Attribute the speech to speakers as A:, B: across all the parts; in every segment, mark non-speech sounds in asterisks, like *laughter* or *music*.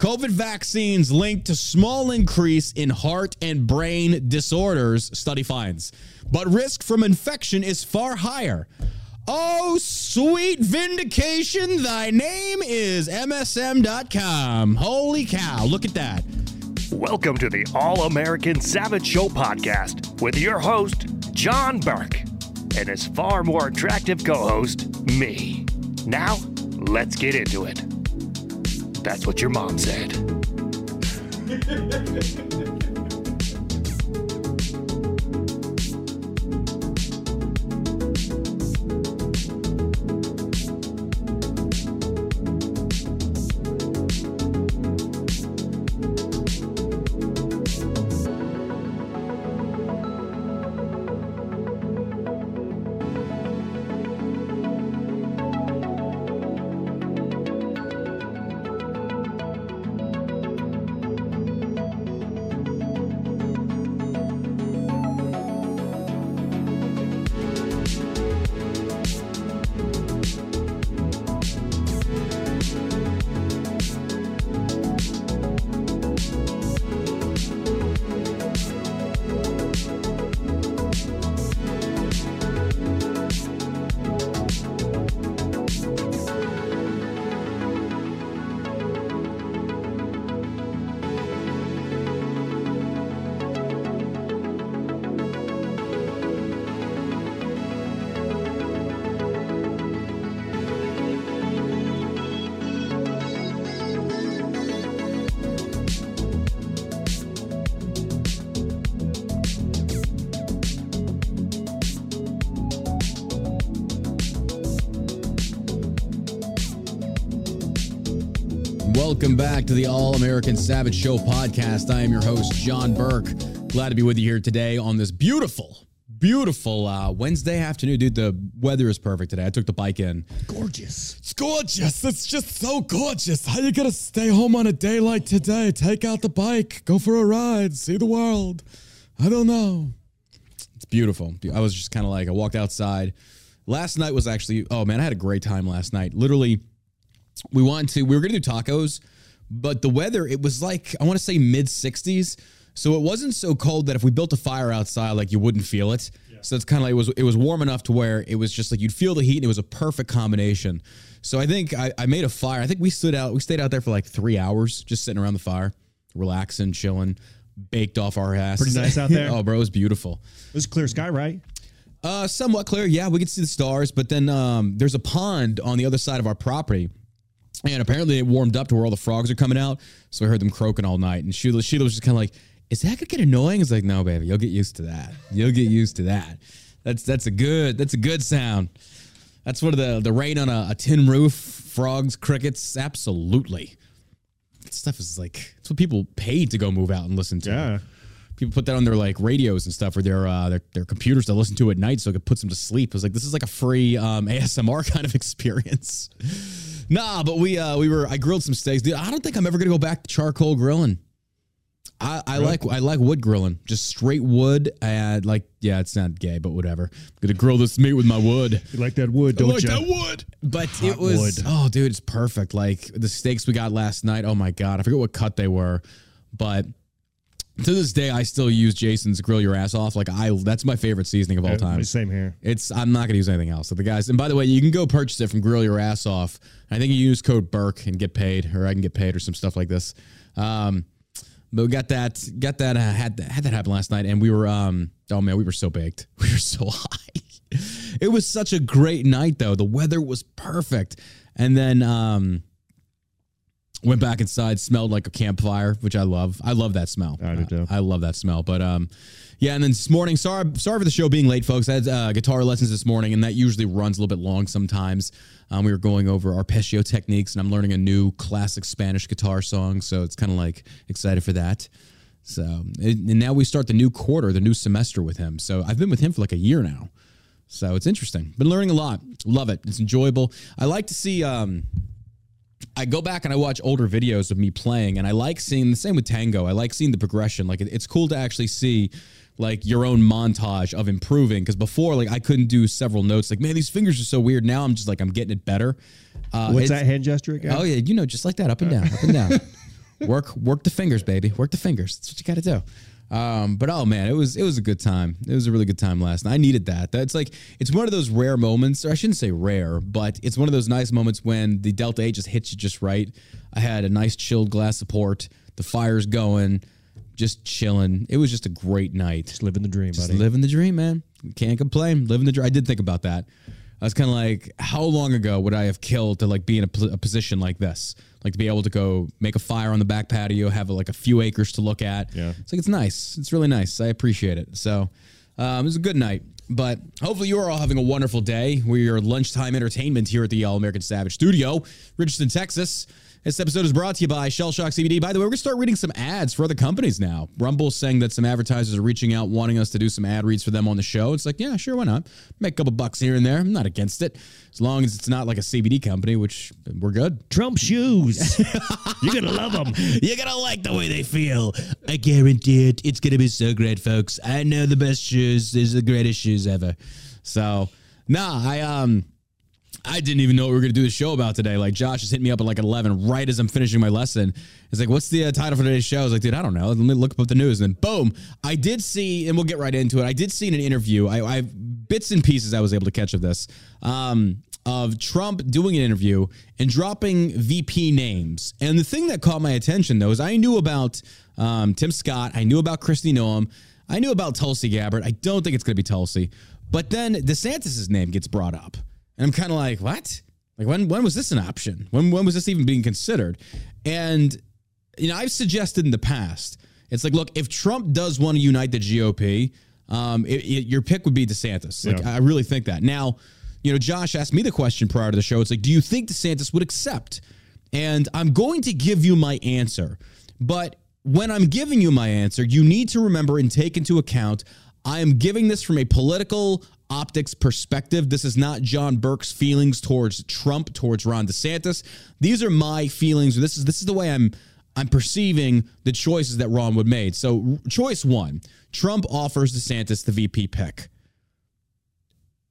A: COVID vaccines linked to small increase in heart and brain disorders, study finds. But risk from infection is far higher. Oh, sweet vindication. Thy name is MSN.com. Holy cow. Look at that.
B: Welcome to the All American Savage Show podcast with your host, John Burk, and his far more attractive co host, me. Now, let's get into it. That's what your mom said. *laughs*
A: Welcome back to the All American Savage Show podcast. I am your host, John Burk. Glad to be with you here today on this beautiful, beautiful uh, Wednesday afternoon. Dude, the weather is perfect today. I took the bike in.
C: Gorgeous.
D: It's gorgeous. It's just so gorgeous. How you gonna stay home on a day like today? Take out the bike, go for a ride, see the world. I don't know.
A: It's beautiful. I was just kind of like, I walked outside. Last night was actually, oh man, I had a great time last night. Literally, we wanted to, we were gonna do tacos, but the weather, it was like, I wanna say mid 60s. So it wasn't so cold that if we built a fire outside, like you wouldn't feel it. So it's kind of like it was it was warm enough to where it was just like you'd feel the heat and it was a perfect combination. So I think I, I made a fire. I think we stood out, we stayed out there for like three hours, just sitting around the fire, relaxing, chilling, baked off our ass.
C: Pretty nice out there? *laughs*
A: oh, bro, it was beautiful.
C: It was clear sky, right?
A: Uh, somewhat clear. Yeah, we could see the stars, but then um, there's a pond on the other side of our property. And apparently it warmed up to where all the frogs are coming out. So I heard them croaking all night. And Sheila, Sheila was just kind of like, is that gonna get annoying? It's like, no, baby, you'll get used to that. You'll get used to that. That's that's a good that's a good sound. That's what the the rain on a, a tin roof, frogs, crickets, absolutely. That stuff is like it's what people paid to go move out and listen to.
C: Yeah.
A: People put that on their like radios and stuff or their uh, their, their computers to listen to at night so it puts them to sleep. It was like this is like a free um, ASMR *laughs* kind of experience. Nah, but we uh, we were I grilled some steaks. Dude, I don't think I'm ever gonna go back to charcoal grilling. I, I like I like wood grilling, just straight wood and like yeah, it's not gay, but whatever. I'm gonna grill this meat with my wood.
C: You like that wood, don't
D: I like
C: you?
D: that wood.
A: But
C: Hot
A: it was
C: wood.
A: oh, dude, it's perfect. Like the steaks we got last night. Oh my god, I forget what cut they were, but to this day, I still use Jason's grill your ass off. Like I, that's my favorite seasoning of all time.
C: Same here.
A: It's I'm not gonna use anything else. So the guys, and by the way, you can go purchase it from Grill Your Ass Off. I think you use code Burk and get paid, or I can get paid, or some stuff like this. Um, but we got that, got that, uh, had that, had that happen last night, and we were, um, oh man, we were so baked, *laughs* we were so high. *laughs* it was such a great night, though. The weather was perfect, and then um, went back inside, smelled like a campfire, which I love. I love that smell.
C: I do too.
A: I love that smell. But um, yeah, and then this morning, sorry, sorry for the show being late, folks. I had uh, guitar lessons this morning, and that usually runs a little bit long sometimes. Um, we were going over arpeggio techniques, and I'm learning a new classic Spanish guitar song, so it's kind of like excited for that. So, and and now we start the new quarter, the new semester with him. So I've been with him for like a year now. So it's interesting. Been learning a lot. Love it. It's enjoyable. I like to see. Um, I go back and I watch older videos of me playing, and I like seeing the same with tango. I like seeing the progression. Like it- it's cool to actually see like your own montage of improving. Because before, like I couldn't do several notes. Like man, these fingers are so weird. Now I'm just like I'm getting it better. Uh,
C: What's that hand gesture again?
A: Oh yeah, you know, just like that, up and down, up and down. *laughs* work work the fingers, baby. Work the fingers. That's what you got to do. Um, but oh man, it was it was a good time. It was a really good time last night. I needed that. That's like it's one of those rare moments, or I shouldn't say rare, but it's one of those nice moments when the Delta Eight just hits you just right. I had a nice chilled glass of port. The fire's going, just chilling. It was just a great night.
C: Just living the dream,
A: Just
C: buddy.
A: living the dream, man. Can't complain. Living the dream. I did think about that. I was kind of like, how long ago would I have killed to like be in a, pos- a position like this? Like to be able to go make a fire on the back patio, have like a few acres to look at.
C: Yeah.
A: It's like it's nice. It's really nice. I appreciate it. So um, it was a good night. But hopefully you are all having a wonderful day. We're your lunchtime entertainment here at the All American Savage Studio, Richardson, Texas. This episode is brought to you by Shell Shock CBD. By the way, we're going to start reading some ads for other companies now. Rumble's saying that some advertisers are reaching out, wanting us to do some ad reads for them on the show. It's like, yeah, sure, why not? Make a couple bucks here and there. I'm not against it. As long as it's not like a CBD company, which we're good.
C: Trump shoes. *laughs* You're gonna love them.
A: You're gonna like the way they feel. I guarantee it. It's gonna be so great, folks. I know the best shoes. These are the greatest shoes ever. So, nah, I um, I didn't even know what we were gonna do the show about today. Like Josh just hit me up at like eleven, right as I'm finishing my lesson. He's like, "What's the uh, title for today's show?" I was like, "Dude, I don't know. Let me look up the news." And then boom, I did see, and we'll get right into it. I did see in an interview. I, I bits and pieces I was able to catch of this. Um, of Trump doing an interview and dropping VP names. And the thing that caught my attention though is I knew about um, Tim Scott, I knew about Kristi Noem, I knew about Tulsi Gabbard. I don't think it's going to be Tulsi, but then DeSantis's name gets brought up, and I'm kind of like, what? Like when when was this an option? When when was this even being considered? And you know, I've suggested in the past, it's like, look, if Trump does want to unite the GOP, um, it, it- your pick would be DeSantis. Like,
C: Yeah.
A: I really think that. Now, you know, Josh asked me the question prior to the show. It's like, do you think DeSantis would accept? And I'm going to give you my answer. But when I'm giving you my answer, you need to remember and take into account I am giving this from a political optics perspective. This is not John Burk's feelings towards Trump, towards Ron DeSantis. These are my feelings. This is this is the way I'm I'm perceiving the choices that Ron would made. So choice one, Trump offers DeSantis the VP pick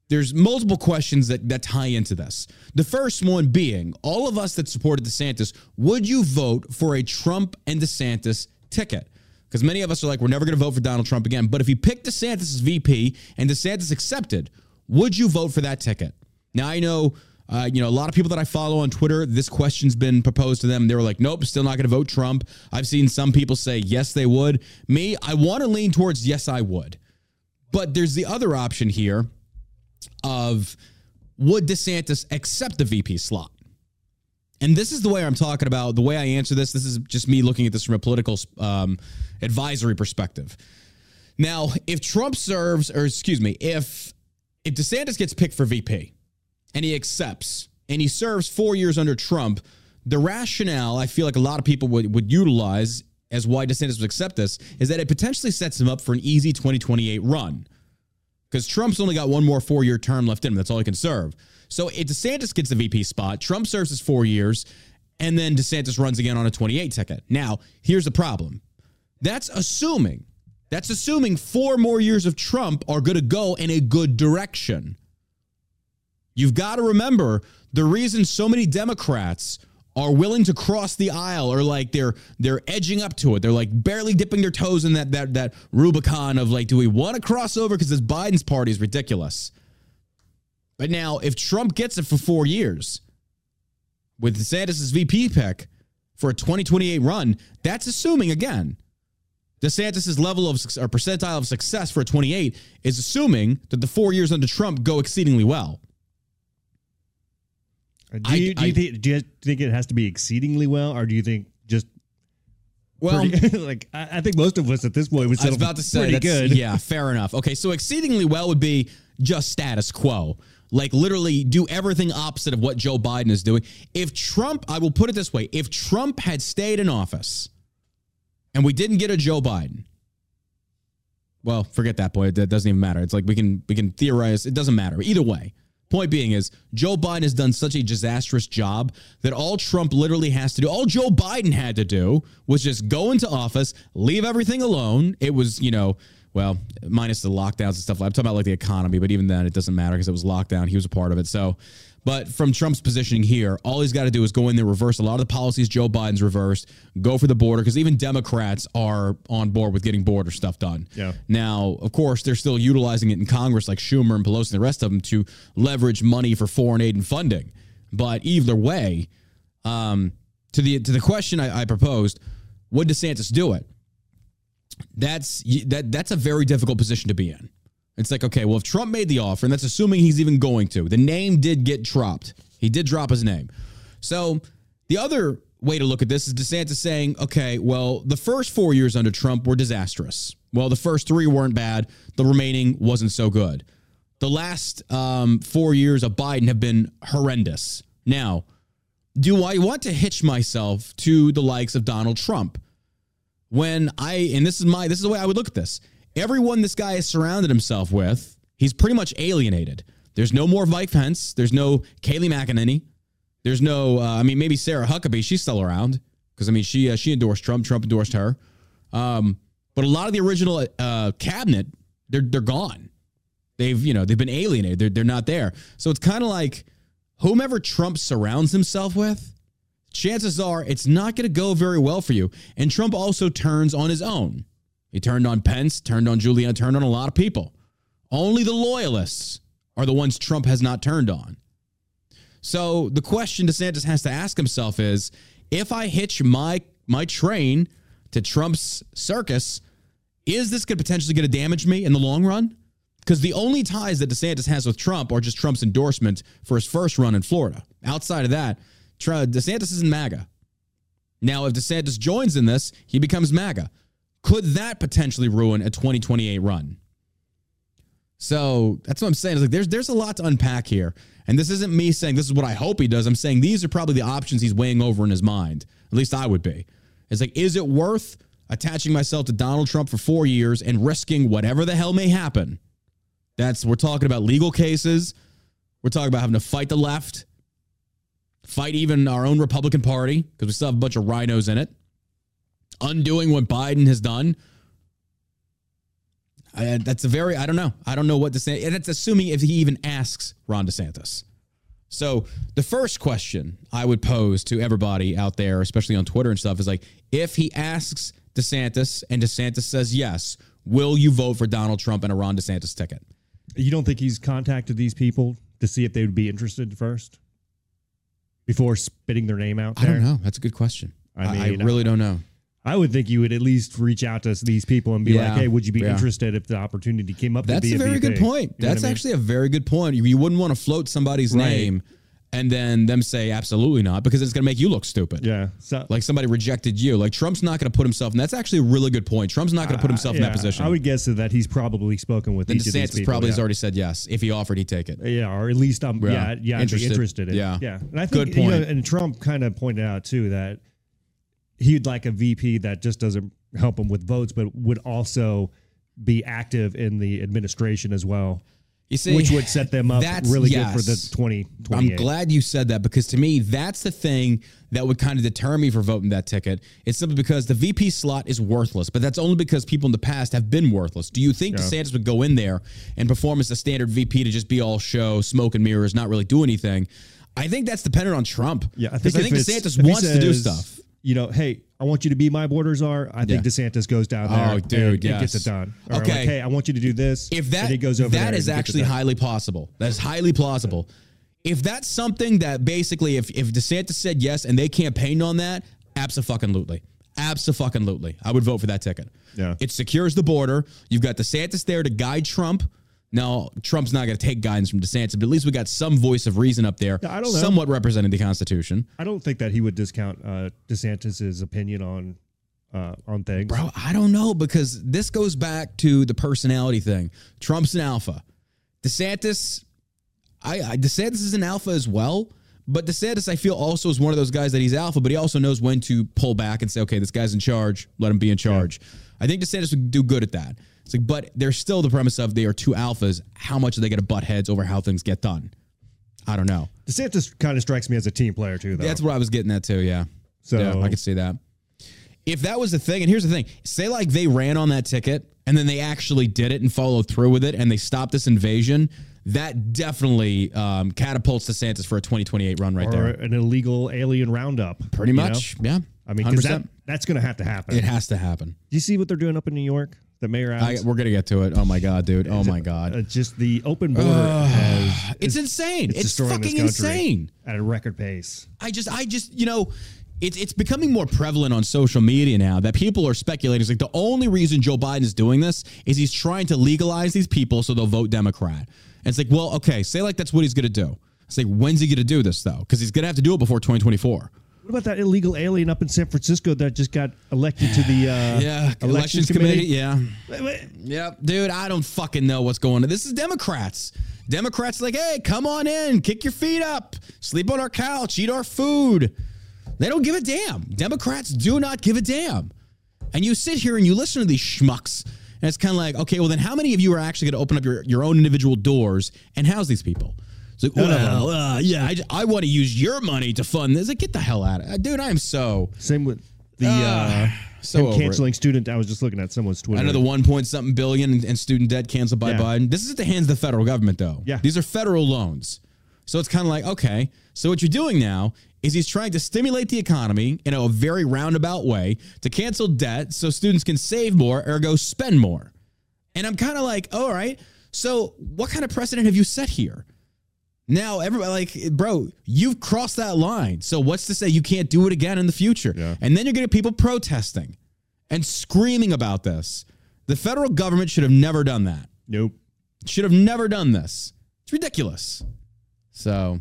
A: there's multiple questions that, that tie into this. The first one being all of us that supported DeSantis, would you vote for a Trump and DeSantis ticket? Because many of us are like, we're never going to vote for Donald Trump again. But if you pick DeSantis as VP and DeSantis accepted, would you vote for that ticket? Now, I know. Uh, you know, a lot of people that I follow on Twitter, this question's been proposed to them. They were like, nope, still not going to vote Trump. I've seen some people say, yes, they would. Me, I want to lean towards, yes, I would. But there's the other option here of would DeSantis accept the VP slot? And this is the way I'm talking about. The way I answer this, this is just me looking at this from a political um, advisory perspective. Now, if Trump serves, or excuse me, if if DeSantis gets picked for VP and he accepts and he serves four years under Trump, the rationale I feel like a lot of people would, would utilize as why DeSantis would accept this is that it potentially sets him up for an easy 2028 run because Trump's only got one more four year term left in him. That's all he can serve. So if DeSantis gets the VP spot, Trump serves his four years, and then DeSantis runs again on a 28 ticket. Now, here's the problem. That's assuming. That's assuming four more years of Trump are going to go in a good direction. You've got to remember the reason so many Democrats are willing to cross the aisle or like they're they're edging up to it. They're like barely dipping their toes in that that that Rubicon of like, do we want to cross over because this Biden's party is ridiculous. But now, if Trump gets it for four years with DeSantis' VP pick for a 2028 run, that's assuming again DeSantis' level of or percentile of success for a 28 is assuming that the four years under Trump go exceedingly well.
C: Uh, do
A: I-
C: you, do, you
A: I-
C: think, do you think it has to be exceedingly well, or do you think just
A: Well,
C: pretty, *laughs* like I, I think most of us at this point would
A: I was
C: settle
A: about to say
C: pretty good.
A: Yeah, fair enough. Okay, so exceedingly well would be just status quo. Like literally do everything opposite of what Joe Biden is doing. If Trump, I will put it this way, if Trump had stayed in office and we didn't get a Joe Biden, well, forget that point. That doesn't even matter. It's like we can we can theorize. It doesn't matter. Either way. Point being is Joe Biden has done such a disastrous job that all Trump literally has to do, all Joe Biden had to do was just go into office, leave everything alone. It was, you know, well, minus the lockdowns and stuff. I'm talking about like the economy, but even then it doesn't matter because it was lockdown. He was a part of it. So, But from Trump's positioning here, all he's got to do is go in there, reverse a lot of the policies Joe Biden's reversed, go for the border, because even Democrats are on board with getting border stuff done.
C: Yeah.
A: Now, of course, they're still utilizing it in Congress, like Schumer and Pelosi and the rest of them, to leverage money for foreign aid and funding. But either way, um, to the to the question I, I proposed, would DeSantis do it? That's that that's a very difficult position to be in. It's like, okay, well, if Trump made the offer, and that's assuming he's even going to, the name did get dropped. He did drop his name. So the other way to look at this is DeSantis saying, okay, well, the first four years under Trump were disastrous. Well, the first three weren't bad. The remaining wasn't so good. The last um, four years of Biden have been horrendous. Now, do I want to hitch myself to the likes of Donald Trump? When I, and this is my, this is the way I would look at this. Everyone this guy has surrounded himself with, he's pretty much alienated. There's no more Mike Pence. There's no Kayleigh McEnany. There's no, uh, I mean, maybe Sarah Huckabee. She's still around because I mean, she uh, she endorsed Trump. Trump endorsed her. Um, but a lot of the original uh, cabinet, they're they're gone. They've you know they've been alienated. They're they're not there. So it's kind of like whomever Trump surrounds himself with, chances are it's not going to go very well for you. And Trump also turns on his own. He turned on Pence, turned on Julian, turned on a lot of people. Only the loyalists are the ones Trump has not turned on. So the question DeSantis has to ask himself is if I hitch my my train to Trump's circus, is this to potentially going to damage me in the long run? Because the only ties that DeSantis has with Trump are just Trump's endorsement for his first run in Florida. Outside of that, DeSantis isn't MAGA. Now, if DeSantis joins in this, he becomes MAGA. Could that potentially ruin a 2028 run? So that's what I'm saying. Is like there's there's a lot to unpack here. And this isn't me saying this is what I hope he does. I'm saying these are probably the options he's weighing over in his mind. At least I would be. It's like, is it worth attaching myself to Donald Trump for four years and risking whatever the hell may happen? That's we're talking about legal cases. We're talking about having to fight the left, fight even our own Republican Party, because we still have a bunch of rhinos in it undoing what Biden has done. I, that's a very, I don't know. I don't know what to say. And it's assuming if he even asks Ron DeSantis. So the first question I would pose to everybody out there, especially on Twitter and stuff, is like, if he asks DeSantis and DeSantis says yes, will you vote for Donald Trump and a Ron DeSantis ticket?
C: You don't think he's contacted these people to see if they would be interested first before spitting their name out? There?
A: I don't know. That's a good question. I, mean, I really don't know.
C: I would think you would at least reach out to these people and be
A: Yeah,
C: like, "Hey, would you be
A: yeah.
C: interested if the opportunity came up?"
A: That's
C: to be
A: a very good point.
C: You
A: That's
C: I mean?
A: actually a very good point. You, you wouldn't want to float somebody's
C: Right.
A: name and then them say absolutely not because it's going to make you look stupid.
C: yeah. So
A: Like somebody rejected you. Like Trump's not going to put himself, and that's actually a really good point. Trump's not going to put uh, himself in
C: yeah,
A: that position.
C: I would guess that he's probably spoken with
A: then
C: each of these
A: DeSantis
C: people.
A: probably
C: yeah.
A: has already said yes. If he offered, he'd take it.
C: Yeah, or at least I'm
A: Yeah.
C: yeah, yeah,
A: Interested.
C: interested. in,
A: Yeah.
C: yeah. And I think
A: Good
C: you know,
A: point.
C: and Trump kind of pointed out too that he'd like a VP that just doesn't help him with votes, but would also be active in the administration as well,
A: You see,
C: which would set them up really good for the
A: yes.
C: 2028.
A: I'm glad you said that because to me, that's the thing that would kind of deter me for voting that ticket. It's simply because the VP slot is worthless, but that's only because people in the past have been worthless. Do you think DeSantis would go in there and perform as a standard VP to just be all show, smoke and mirrors, not really do anything? I think that's dependent on Trump.
C: Yeah, I think,
A: I think DeSantis wants to do stuff.
C: You know, hey, I want you to be my border czar. I think. DeSantis goes down there.
A: Oh, dude,
C: and
A: yes.
C: gets it done. Or
A: Okay.
C: like, hey, I want you to do this.
A: If
C: and
A: that
C: goes over
A: that
C: there
A: is
C: and
A: actually highly possible. That is highly plausible. If that's something that basically, if if DeSantis said yes and they campaigned on that, absolutely, absolutely, I would vote for that ticket.
C: Yeah.
A: it secures the border. You've got DeSantis there to guide Trump. Now, Trump's not going to take guidance from DeSantis, but at least we got some voice of reason up there,
C: I don't know.
A: somewhat representing the Constitution.
C: I don't think that he would discount uh, DeSantis's opinion on uh, on things.
A: Bro, I don't know because this goes back to the personality thing. Trump's an alpha. DeSantis, I, I DeSantis is an alpha as well. But DeSantis, I feel, also is one of those guys that he's alpha, but he also knows when to pull back and say, okay, this guy's in charge. Let him be in charge. I think DeSantis would do good at that. It's like, but there's still the premise of they are two alphas. How much are they going to butt heads over how things get done? I don't know.
C: DeSantis kind of strikes me as a team player too, though.
A: That's what I was getting at too. Yeah.
C: So-
A: yeah, I could see that. If that was the thing, and here's the thing: say like they ran on that ticket and then they actually did it and followed through with it, and they stopped this invasion. that definitely um, catapults DeSantis for a 2028 run right
C: or
A: there.
C: an illegal alien roundup.
A: Pretty
C: you know?
A: much, yeah.
C: I mean,
A: 100%.
C: that, that's going to have to happen.
A: it has to happen.
C: Do you see what they're doing up in New York? The mayor
A: I, we're gonna get to it. Oh my god, dude. Oh my god.
C: Uh, just the open border has
A: It's insane. It's,
C: this
A: fucking insane.
C: at a record pace.
A: I just, I just, you know, it's it's becoming more prevalent on social media now that people are speculating. It's like the only reason Joe Biden is doing this is he's trying to legalize these people so they'll vote Democrat. And it's like, well, okay, say like that's what he's gonna do. It's like, when's he gonna do this though? Because he's gonna have to do it before 2024.
C: What about that illegal alien up in San Francisco that just got elected to the uh, *sighs*
A: Yeah, elections, committee. Yeah, Yep, dude, I don't fucking know what's going on. This is Democrats. Democrats like, hey, come on in, kick your feet up, sleep on our couch, eat our food. They don't give a damn. Democrats do not give a damn. And you sit here and you listen to these schmucks, and it's kind of like, okay, well, then how many of you are actually going to open up your, your own individual doors and house these people? It's like, well, uh, yeah, I, I want to use your money to fund this. Like, get the hell out of it. Dude, I am so.
C: Same with the uh,
A: Ah, so
C: him
A: over it.
C: canceling student. I was just looking at someone's Twitter.
A: Another one point something billion in- in student debt canceled by
C: Yeah.
A: Biden. This is at the hands of the federal government, though.
C: Yeah.
A: These are federal loans. So it's kind of like, okay, so what you're doing now is he's trying to stimulate the economy in a very roundabout way to cancel debt so students can save more, ergo spend more. And I'm kind of like, all right, so what kind of precedent have you set here? Now everybody like, bro, you've crossed that line. So what's to say you can't do it again in the future?
C: Yeah.
A: And then you're gonna people protesting and screaming about this. The federal government should have never done that.
C: Nope.
A: Should have never done this. It's ridiculous. So,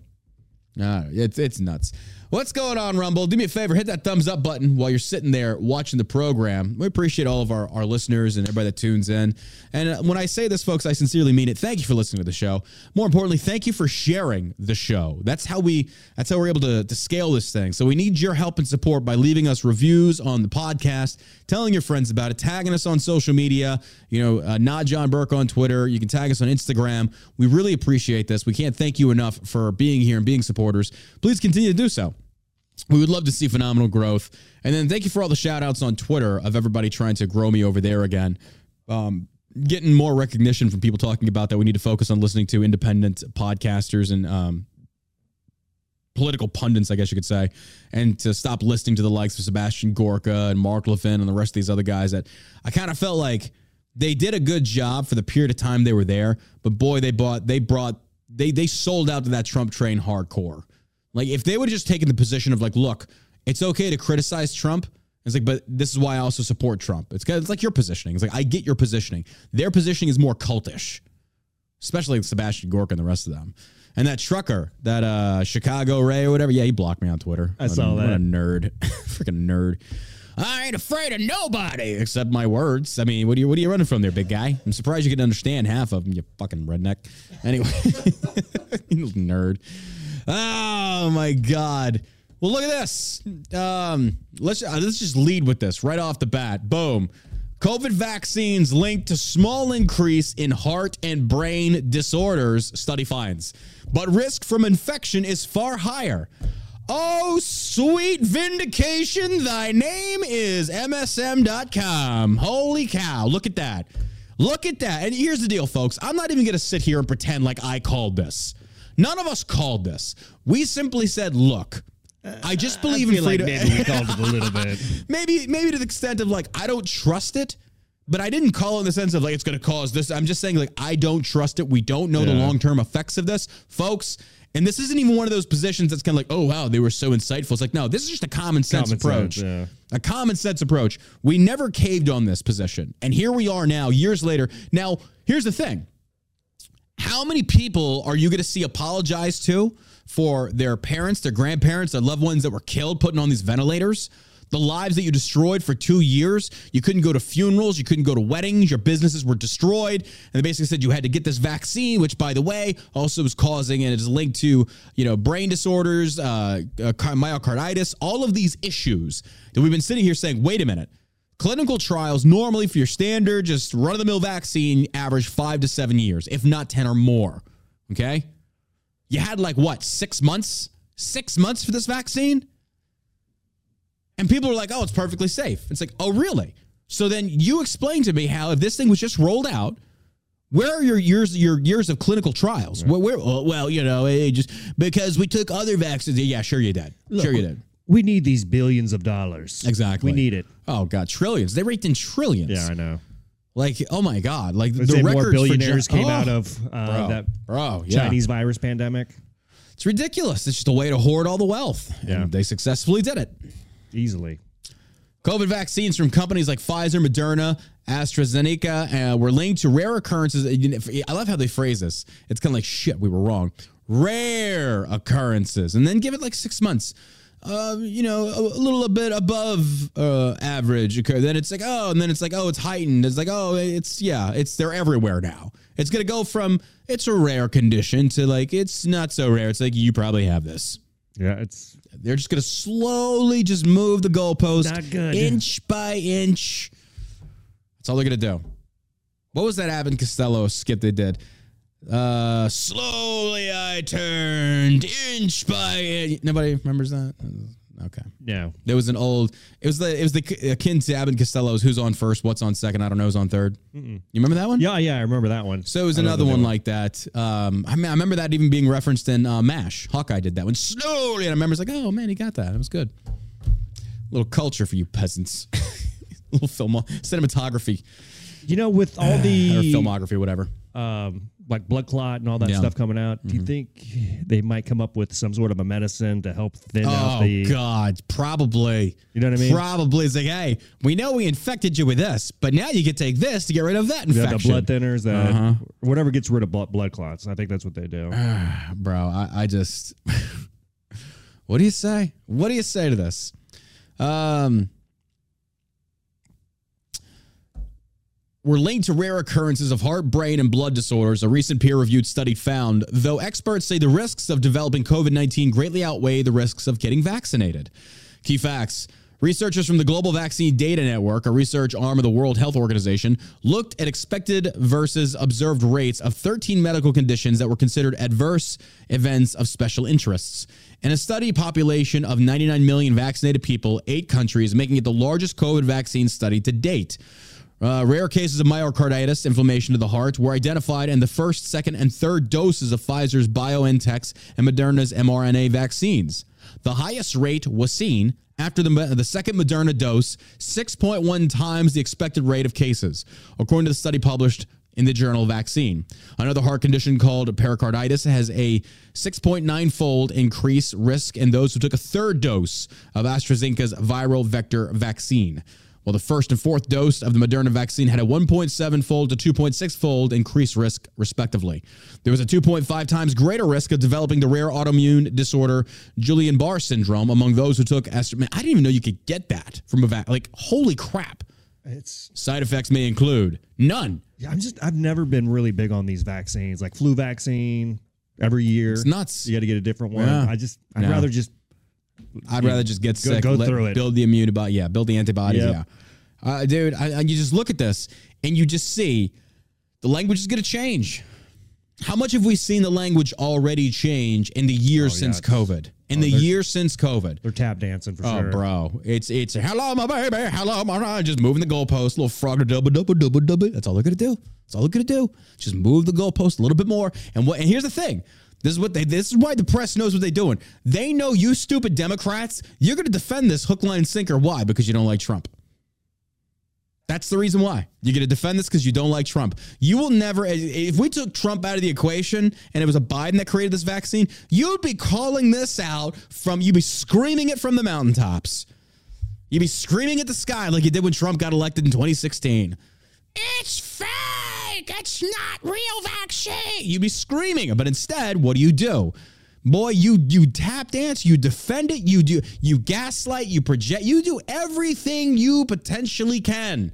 A: uh, it's it's nuts. What's going on, Rumble? Do me a favor, hit that thumbs up button while you're sitting there watching the program. We appreciate all of our, our listeners and everybody that tunes in. And uh, when I say this, folks, I sincerely mean it. Thank you for listening to the show. More importantly, thank you for sharing the show. That's how we that's how we're able to, to scale this thing. So we need your help and support by leaving us reviews on the podcast, telling your friends about it, tagging us on social media. You know, uh, not John Burk on Twitter. You can tag us on Instagram. We really appreciate this. We can't thank you enough for being here and being supporters. Please continue to do so. We would love to see phenomenal growth. And then thank you for all the shout outs on Twitter of everybody trying to grow me over there again. Um, getting more recognition from people talking about that we need to focus on listening to independent podcasters and um, political pundits, I guess you could say, and to stop listening to the likes of Sebastian Gorka and Mark Levin and the rest of these other guys that I kind of felt like they did a good job for the period of time they were there, but boy, they bought they brought they they sold out to that Trump train hardcore. Like if they would have just taken the position of like, look, it's okay to criticize Trump. It's like, but this is why I also support Trump. It's it's like your positioning. It's like I get your positioning. Their positioning is more cultish, especially Sebastian Gorka and the rest of them. And that trucker, that uh Chicago Ray or whatever, yeah, he blocked me on Twitter.
C: I
A: What a-
C: saw
A: What a nerd, *laughs* freaking nerd. I ain't afraid of nobody except my words. I mean, what are you what are you running from there, big guy? I'm surprised you can understand half of them, you fucking redneck. Anyway, *laughs* nerd. Oh my god. Well, look at this. Um, let's uh, let's just lead with this right off the bat. Boom. COVID vaccines linked to small increase in heart and brain disorders, study finds. But risk from infection is far higher. Oh, sweet vindication. Thy name is MSN.com. Holy cow. Look at that. Look at that. And here's the deal, folks. I'm not even going to sit here and pretend like I called this. None of us called this. We simply said, look, I just believe
C: I
A: in
C: feel like
A: freedom.
C: maybe we called it a little bit. *laughs*
A: maybe maybe to the extent of like I don't trust it, but I didn't call it in the sense of like it's going to cause this. I'm just saying like I don't trust it. We don't know the long term effects of this, folks. And this isn't even one of those positions that's kind of like, oh wow, they were so insightful. It's like no, this is just a common sense
C: Common
A: approach.
C: sense, yeah.
A: A common sense approach. We never caved on this position, and here we are now, years later. Now, here's the thing. How many people are you going to see apologize to for their parents, their grandparents, their loved ones that were killed putting on these ventilators? The lives that you destroyed for two years. You couldn't go to funerals. You couldn't go to weddings. Your businesses were destroyed. And they basically said you had to get this vaccine, which, by the way, also is causing and is linked to, you know, brain disorders, uh, uh, myocarditis, all of these issues that we've been sitting here saying, wait a minute. Clinical trials normally for your standard, just run of the mill vaccine, average five to seven years, if not 10 or more. Okay. You had like what, six months? Six months for this vaccine? And people were like, oh, it's perfectly safe. It's like, oh, really? So then you explain to me how if this thing was just rolled out, Where are your years your years of clinical trials? Where, where, well, well, you know, it just because we took other vaccines. Yeah, sure you did. sure you did.
C: We need these billions of dollars.
A: Exactly.
C: We need it.
A: Oh god, trillions. They raked in trillions.
C: Yeah, I know.
A: Like, oh my god, like
C: Let's
A: the
C: more billionaires came
A: Oh,
C: out of uh,
A: bro,
C: that
A: bro, yeah.
C: Chinese virus pandemic.
A: It's ridiculous. It's just a way to hoard all the wealth.
C: Yeah.
A: And they successfully did it.
C: Easily.
A: COVID vaccines from companies like Pfizer, Moderna, AstraZeneca uh, were linked to rare occurrences. I love how they phrase this. It's kind of like shit. We were wrong. Rare occurrences, and then give it like six months. Uh, you know, a, a little bit above uh, average occur. Then it's like, oh, and then it's like, oh, it's heightened. It's like, oh, it's yeah, it's they're everywhere now. It's gonna go from it's a rare condition to like it's not so rare. It's like you probably have this.
C: Yeah, it's
A: They're just going to slowly just move the goalpost inch by inch. That's all they're to do. What was that Abbott and Costello skit they did? Uh, slowly I turned inch by inch. Nobody remembers that? Okay.
C: no.
A: There was an old. It was the. It was the akin to Abbott and Costello's. Who's on first? What's on second? I don't know. Who's on 3rd You remember that one?
C: Yeah, yeah, I remember that one.
A: So it was
C: I
A: another one like that. Um, I mean, I remember that even being referenced in uh, Mash. Hawkeye did that one slowly, and I remember it's like, oh man, he got that. It was good. little culture for you peasants. *laughs* little film cinematography
C: You know, with all *sighs*
A: or
C: the
A: filmography, whatever.
C: um, like blood clot and all that
A: Yeah. Mm-hmm.
C: stuff coming out, do you think they might come up with some sort of a medicine to help thin out the? Oh?
A: God, probably.
C: You know what I mean?
A: Probably. It's like, hey, we know we infected you with this, but now you can take this to get rid of that
C: Yeah,
A: infection.
C: the blood thinners that
A: Uh-huh.
C: whatever gets rid of blood, blood clots. I think that's what they do. *sighs*
A: bro I, I just *laughs* what do you say what do you say to this um were linked to rare occurrences of heart, brain, and blood disorders, a recent peer reviewed study found, though experts say the risks of developing COVID 19 greatly outweigh the risks of getting vaccinated. Key facts. Researchers from the Global Vaccine Data Network, a research arm of the World Health Organization, looked at expected versus observed rates of 13 medical conditions that were considered adverse events of special interests. In a study population of 99 million vaccinated people, eight countries, making it the largest COVID vaccine study to date. Uh, rare cases of myocarditis, inflammation of the heart, were identified in the first, second, and third doses of Pfizer's BioNTech's and Moderna's mRNA vaccines. The highest rate was seen after the, the second Moderna dose, 6.1 times the expected rate of cases, according to the study published in the journal Vaccine. Another heart condition called pericarditis has a 6.9 fold increased risk in those who took a third dose of AstraZeneca's viral vector vaccine. While the first and fourth dose of the Moderna vaccine had a 1.7 fold to 2.6 fold increased risk, respectively. There was a 2.5 times greater risk of developing the rare autoimmune disorder Guillain-Barré syndrome among those who took Astra. Man, I didn't even know you could get that from a vac. Like, holy crap.
C: It's
A: Side effects may include none.
C: yeah, I'm just I've never been really big on these vaccines, like flu vaccine every year.
A: It's nuts.
C: You got to get a different one.
A: Yeah.
C: I just I'd
A: No.
C: rather just
A: I'd rather just get
C: Go-
A: sick,
C: go
A: let-
C: through it.
A: build the immune body, yeah, build the antibodies,
C: Yep.
A: yeah. Uh, dude, I, I, you just look at this and you just see the language is going to change. How much have we seen the language already change in the year
C: Oh,
A: since
C: yeah,
A: COVID? In the year since COVID.
C: they're tap dancing for
A: Oh,
C: sure.
A: Oh, bro, it's it's hello my baby, hello my just moving the goalpost, little frog double double double double. That's all they're gonna do. That's all they're gonna do. Just move the goalpost a little bit more. And what? And here's the thing. This is what they. This is why the press knows what they're doing. They know you stupid Democrats. You're gonna defend this hook, line, sinker. Why? Because you don't like Trump. That's the reason why. You're going to defend this because you don't like Trump. You will never, if we took Trump out of the equation and it was a Biden that created this vaccine, you'd be calling this out from, you'd be screaming it from the mountaintops. You'd be screaming at the sky like you did when Trump got elected in 2016. It's fake. It's not real vaccine. You'd be screaming, but instead, what do you do? Boy, you you tap dance, you defend it, you do you gaslight, you project, you do everything you potentially can.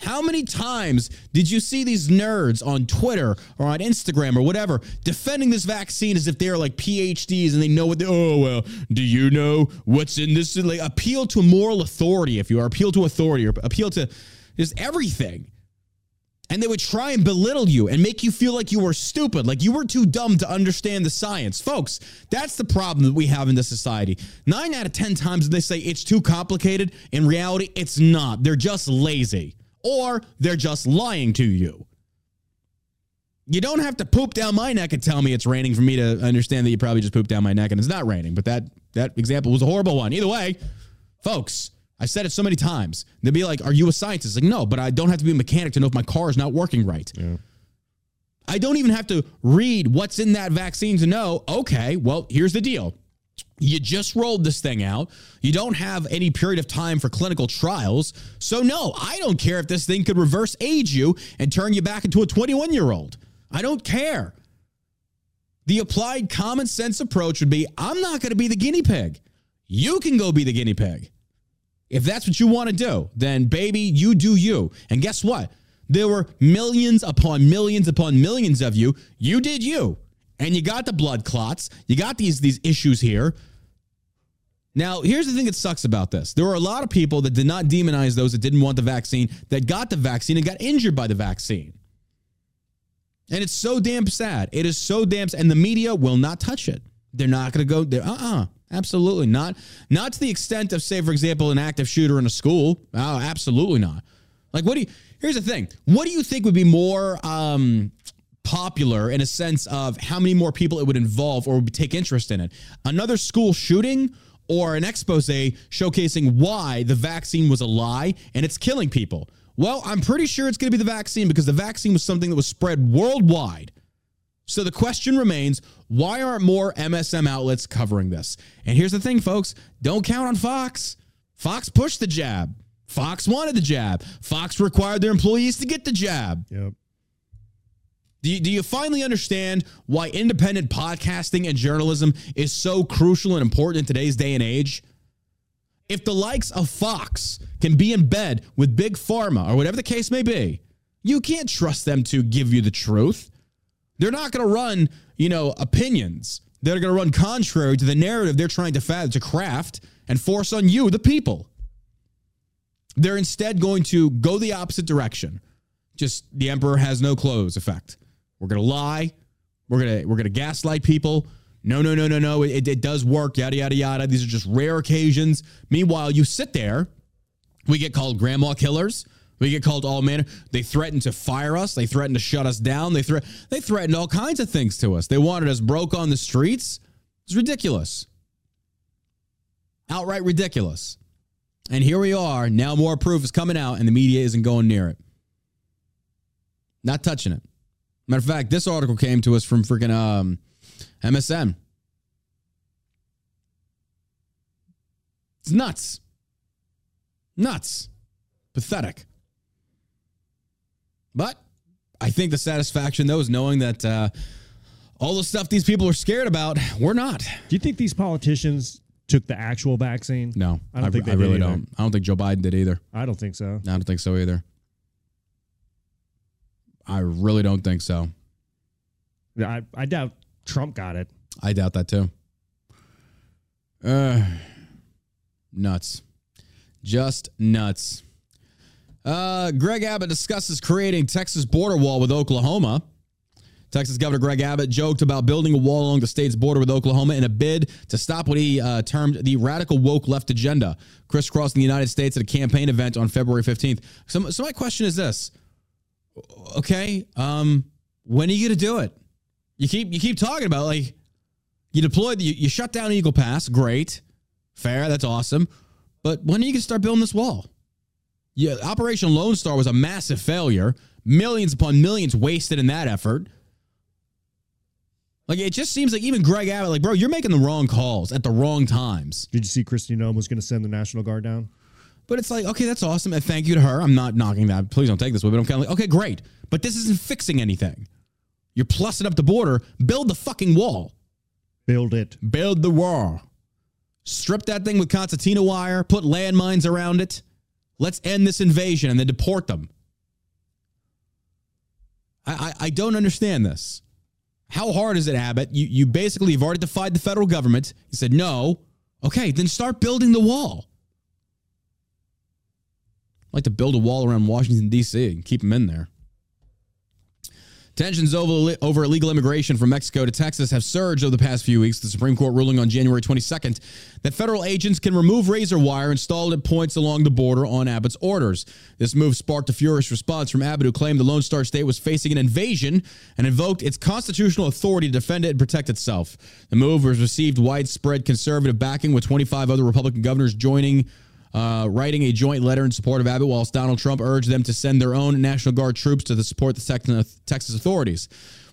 A: How many times did you see these nerds on Twitter or on Instagram or whatever defending this vaccine as if they're like PhDs and they know what they, oh, well, do you know what's in this? Like appeal to moral authority, if you are, appeal to authority or appeal to just everything. And they would try and belittle you and make you feel like you were stupid, like you were too dumb to understand the science. Folks, that's the problem that we have in this society. Nine out of 10 times they say it's too complicated. In reality, it's not. They're just lazy or they're just lying to you. You don't have to poop down my neck and tell me it's raining for me to understand that you probably just pooped down my neck and it's not raining. But that that example was a horrible one. Either way, folks, I said it so many times. They'll be like, "Are you a scientist?" Like, no, but I don't have to be a mechanic to know if my car is not working right. I don't even have to read what's in that vaccine to know. Okay, well, here's the deal. You just rolled this thing out. You don't have any period of time for clinical trials. So, no, I don't care if this thing could reverse age you and turn you back into a 21 year old. I don't care. The applied common sense approach would be I'm not going to be the guinea pig. You can go be the guinea pig. If that's what you want to do, then baby, you do you. And guess what? There were millions upon millions upon millions of you. You did you. And you got the blood clots. You got these these issues here. Now, here's the thing that sucks about this. There were a lot of people that did not demonize those that didn't want the vaccine, that got the vaccine and got injured by the vaccine. And it's so damn sad. It is so damn sad. And the media will not touch it. They're not going to go there. Uh-uh. Absolutely not. Not to the extent of, say, for example, an active shooter in a school. Oh, absolutely not. Like, what do you, here's the thing. What do you think would be more um, popular in a sense of how many more people it would involve or would take interest in it? Another school shooting or an expose showcasing why the vaccine was a lie and it's killing people? Well, I'm pretty sure it's going to be the vaccine because the vaccine was something that was spread worldwide. So the question remains why aren't more MSM outlets covering this? And here's the thing, folks don't count on Fox. Fox pushed the jab. Fox wanted the jab. Fox required their employees to get the jab.
C: Yep.
A: Do you, do you finally understand why independent podcasting and journalism is so crucial and important in today's day and age? If the likes of Fox can be in bed with Big Pharma or whatever the case may be, you can't trust them to give you the truth. They're not going to run, you know, opinions that are going to run contrary to the narrative they're trying to to craft and force on you, the people. They're instead going to go the opposite direction. Just the emperor has no clothes effect. We're going to lie. We're going to we're going to gaslight people. No, no, no, no, no. It, it does work. Yada yada yada. These are just rare occasions. Meanwhile, you sit there. We get called grandma killers. We get called all manner. They threaten to fire us. They threaten to shut us down. They threat. They threatened all kinds of things to us. They wanted us broke on the streets. It's ridiculous. Outright ridiculous. And here we are. Now more proof is coming out, and the media isn't going near it. Not touching it. Matter of fact, this article came to us from freaking um, MSN. It's nuts. Nuts. Pathetic. But I think the satisfaction, though, is knowing that uh, all the stuff these people are scared about, we're not.
C: Do you think these politicians took the actual vaccine?
A: No,
C: I don't think they
A: I really
C: either.
A: don't. I don't think Joe Biden did either.
C: I don't think so.
A: I don't think so either. I really don't think so.
C: I, I doubt Trump got it.
A: I doubt that too. Uh, nuts. Just nuts. Uh, Greg Abbott discusses creating Texas border wall with Oklahoma. Texas Governor Greg Abbott joked about building a wall along the state's border with Oklahoma in a bid to stop what he uh, termed the radical woke left agenda, crisscrossing the United States at a campaign event on February 15th. So, so my question is this: Okay, um, when are you going to do it? You keep you keep talking about like you deployed, you, you shut down Eagle Pass, great, fair, that's awesome. But when are you going to start building this wall? Yeah, Operation Lone Star was a massive failure. Millions upon millions wasted in that effort. Like it just seems like even Greg Abbott, like, bro, you're making the wrong calls at the wrong times.
C: Did you see Kristi Noem was going to send the National Guard down?
A: But it's like, okay, that's awesome. And thank you to her. I'm not knocking that. Please don't take this way, but I'm kind of like, okay, great. But this isn't fixing anything. You're plussing up the border. Build the fucking wall.
C: Build it.
A: Build the wall. Strip that thing with concertina wire. Put landmines around it. Let's end this invasion and then deport them. I, I, I don't understand this. How hard is it, Abbott? You, you basically, you've already defied the federal government. You said no. Okay, then start building the wall. I'd like to build a wall around Washington, D.C. and keep them in there. Tensions over, over illegal immigration from Mexico to Texas have surged over the past few weeks. The Supreme Court ruling on January 22nd that federal agents can remove razor wire installed at points along the border on Abbott's orders. This move sparked a furious response from Abbott, who claimed the Lone Star State was facing an invasion and invoked its constitutional authority to defend it and protect itself. The move has received widespread conservative backing, with 25 other Republican governors joining uh, writing a joint letter in support of Abbott, whilst Donald Trump urged them to send their own National Guard troops to support the Texas authorities.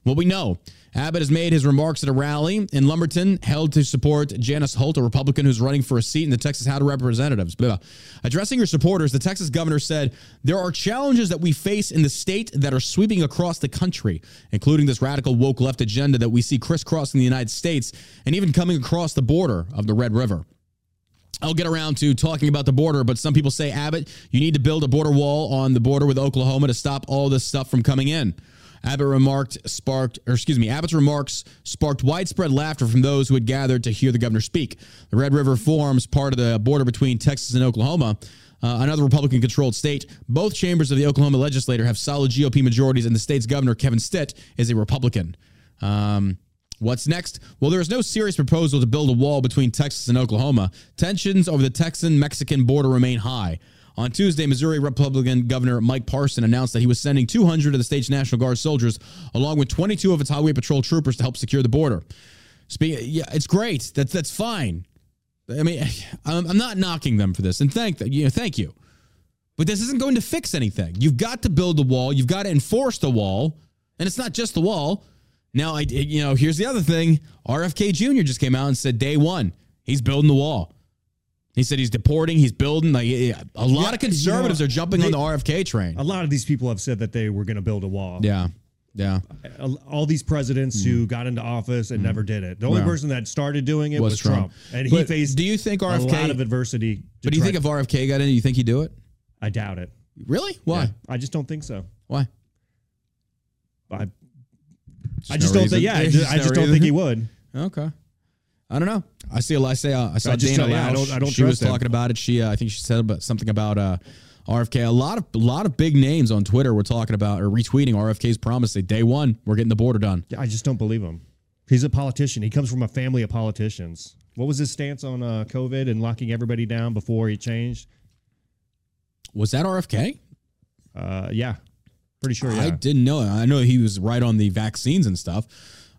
A: Well, we know Abbott has made his remarks at a rally in Lumberton held to support Janis Holt, a Republican who's running for a seat in the Texas House of Representatives. Blah. Addressing her supporters, the Texas governor said, There are challenges that we face in the state that are sweeping across the country, including this radical woke left agenda that we see crisscrossing the United States and even coming across the border of the Red River. I'll get around to talking about the border, but some people say, Abbott, you need to build a border wall on the border with Oklahoma to stop all this stuff from coming in. Abbott remarked, sparked, or excuse me, Abbott's remarks sparked widespread laughter from those who had gathered to hear the governor speak. The Red River forms part of the border between Texas and Oklahoma. Uh, another Republican controlled state. Both chambers of the Oklahoma legislature have solid GOP majorities, and the state's governor, Kevin Stitt, is a Republican. Um, What's next? Well, there is no serious proposal to build a wall between Texas and Oklahoma. Tensions over the Texan Mexican border remain high. On Tuesday, Missouri Republican Governor Mike Parson announced that he was sending 200 of the state's National Guard soldiers, along with 22 of its Highway Patrol troopers, to help secure the border. Yeah, it's great. That's that's fine. I mean, *sighs* I'm, I'm not knocking them for this, and thank you know, thank you. But this isn't going to fix anything. You've got to build the wall. You've got to enforce the wall, and it's not just the wall. Now, I you know, here's the other thing. RFK Jr. just came out and said day one he's building the wall. He said he's deporting, he's building. Like a lot
C: Yeah,
A: of conservatives
C: you know,
A: are jumping
C: they-
A: on the RFK train.
C: A lot of these people have said that they were going to build a wall.
A: Yeah, yeah.
C: All these presidents who mm. got into office and never mm. did it. The only.
A: Yeah.
C: person that started doing it
A: Was
C: was,
A: Trump.
C: Trump. and he
A: But
C: faced.
A: do you think RFK, a
C: lot of adversity?
A: But do you think if RFK got in, you think he'd do it?
C: I doubt it.
A: Really? Why?
C: Yeah, I just don't think so.
A: Why?
C: I, I
A: no
C: just don't
A: reason.
C: think. Yeah, I
A: There's
C: just,
A: just no
C: don't
A: reason.
C: think he would.
A: Okay. I don't know. I see. I say. Uh, I saw
C: I
A: Dana
C: don't- yeah, I don't- I don't
A: She was
C: trust him.
A: talking about it. She. Uh, I think she said about something about uh, RFK. A lot of a lot of big names on Twitter were talking about or retweeting RFK's promise. Say day one, we're getting the border done.
C: Yeah, I just don't believe him. He's a politician. He comes from a family of politicians. What was his stance on uh, COVID and locking everybody down before he changed?
A: Was that RFK?
C: Uh, yeah, pretty sure. Yeah.
A: I didn't know. I know he was right on the vaccines and stuff.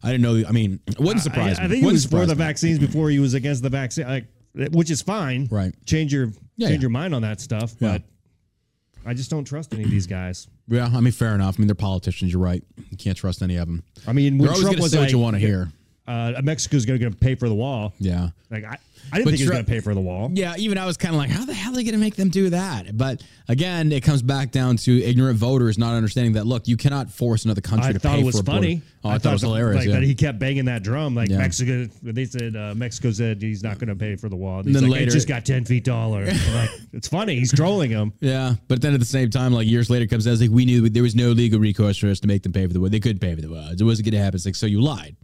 A: I didn't know. I mean, it wouldn't surprise
C: I. I think he
A: Wouldn't
C: was for the
A: me.
C: vaccines before he was against the vaccine, like, which is fine.
A: Right.
C: Change your
A: Yeah,
C: change
A: yeah.
C: your mind on that stuff,
A: Yeah.
C: but I just don't trust any of these guys.
A: Yeah, I mean, fair enough. I mean, they're politicians. You're right. You can't trust any of them.
C: I mean, when Trump was
A: say
C: like,
A: what you want to hear.
C: Uh, Mexico's going to pay for the wall.
A: Yeah.
C: Like I, I didn't
A: But
C: think he was going to pay for the wall.
A: Yeah, even I was kind of like, how the hell are they going to make them do that? But again, it comes back down to ignorant voters not understanding that. Look, you cannot force another country
C: I
A: to
C: thought
A: pay
C: it was
A: for a border.
C: funny.
A: Oh, I, thought it was hilarious.
C: Like,
A: yeah.
C: That he kept banging that drum. Like
A: Yeah.
C: Mexico, they said uh, Mexico said he's not going to pay for the wall. And
A: And
C: he's
A: then
C: like,
A: later-
C: it just got ten feet taller. *laughs* Like it's funny. He's trolling him. *laughs*
A: yeah, but then at the same time, like years later, comes out like we knew there was no legal recourse for us to make them pay for the wall. They could pay for the words. It wasn't going to happen. It's like so you lied.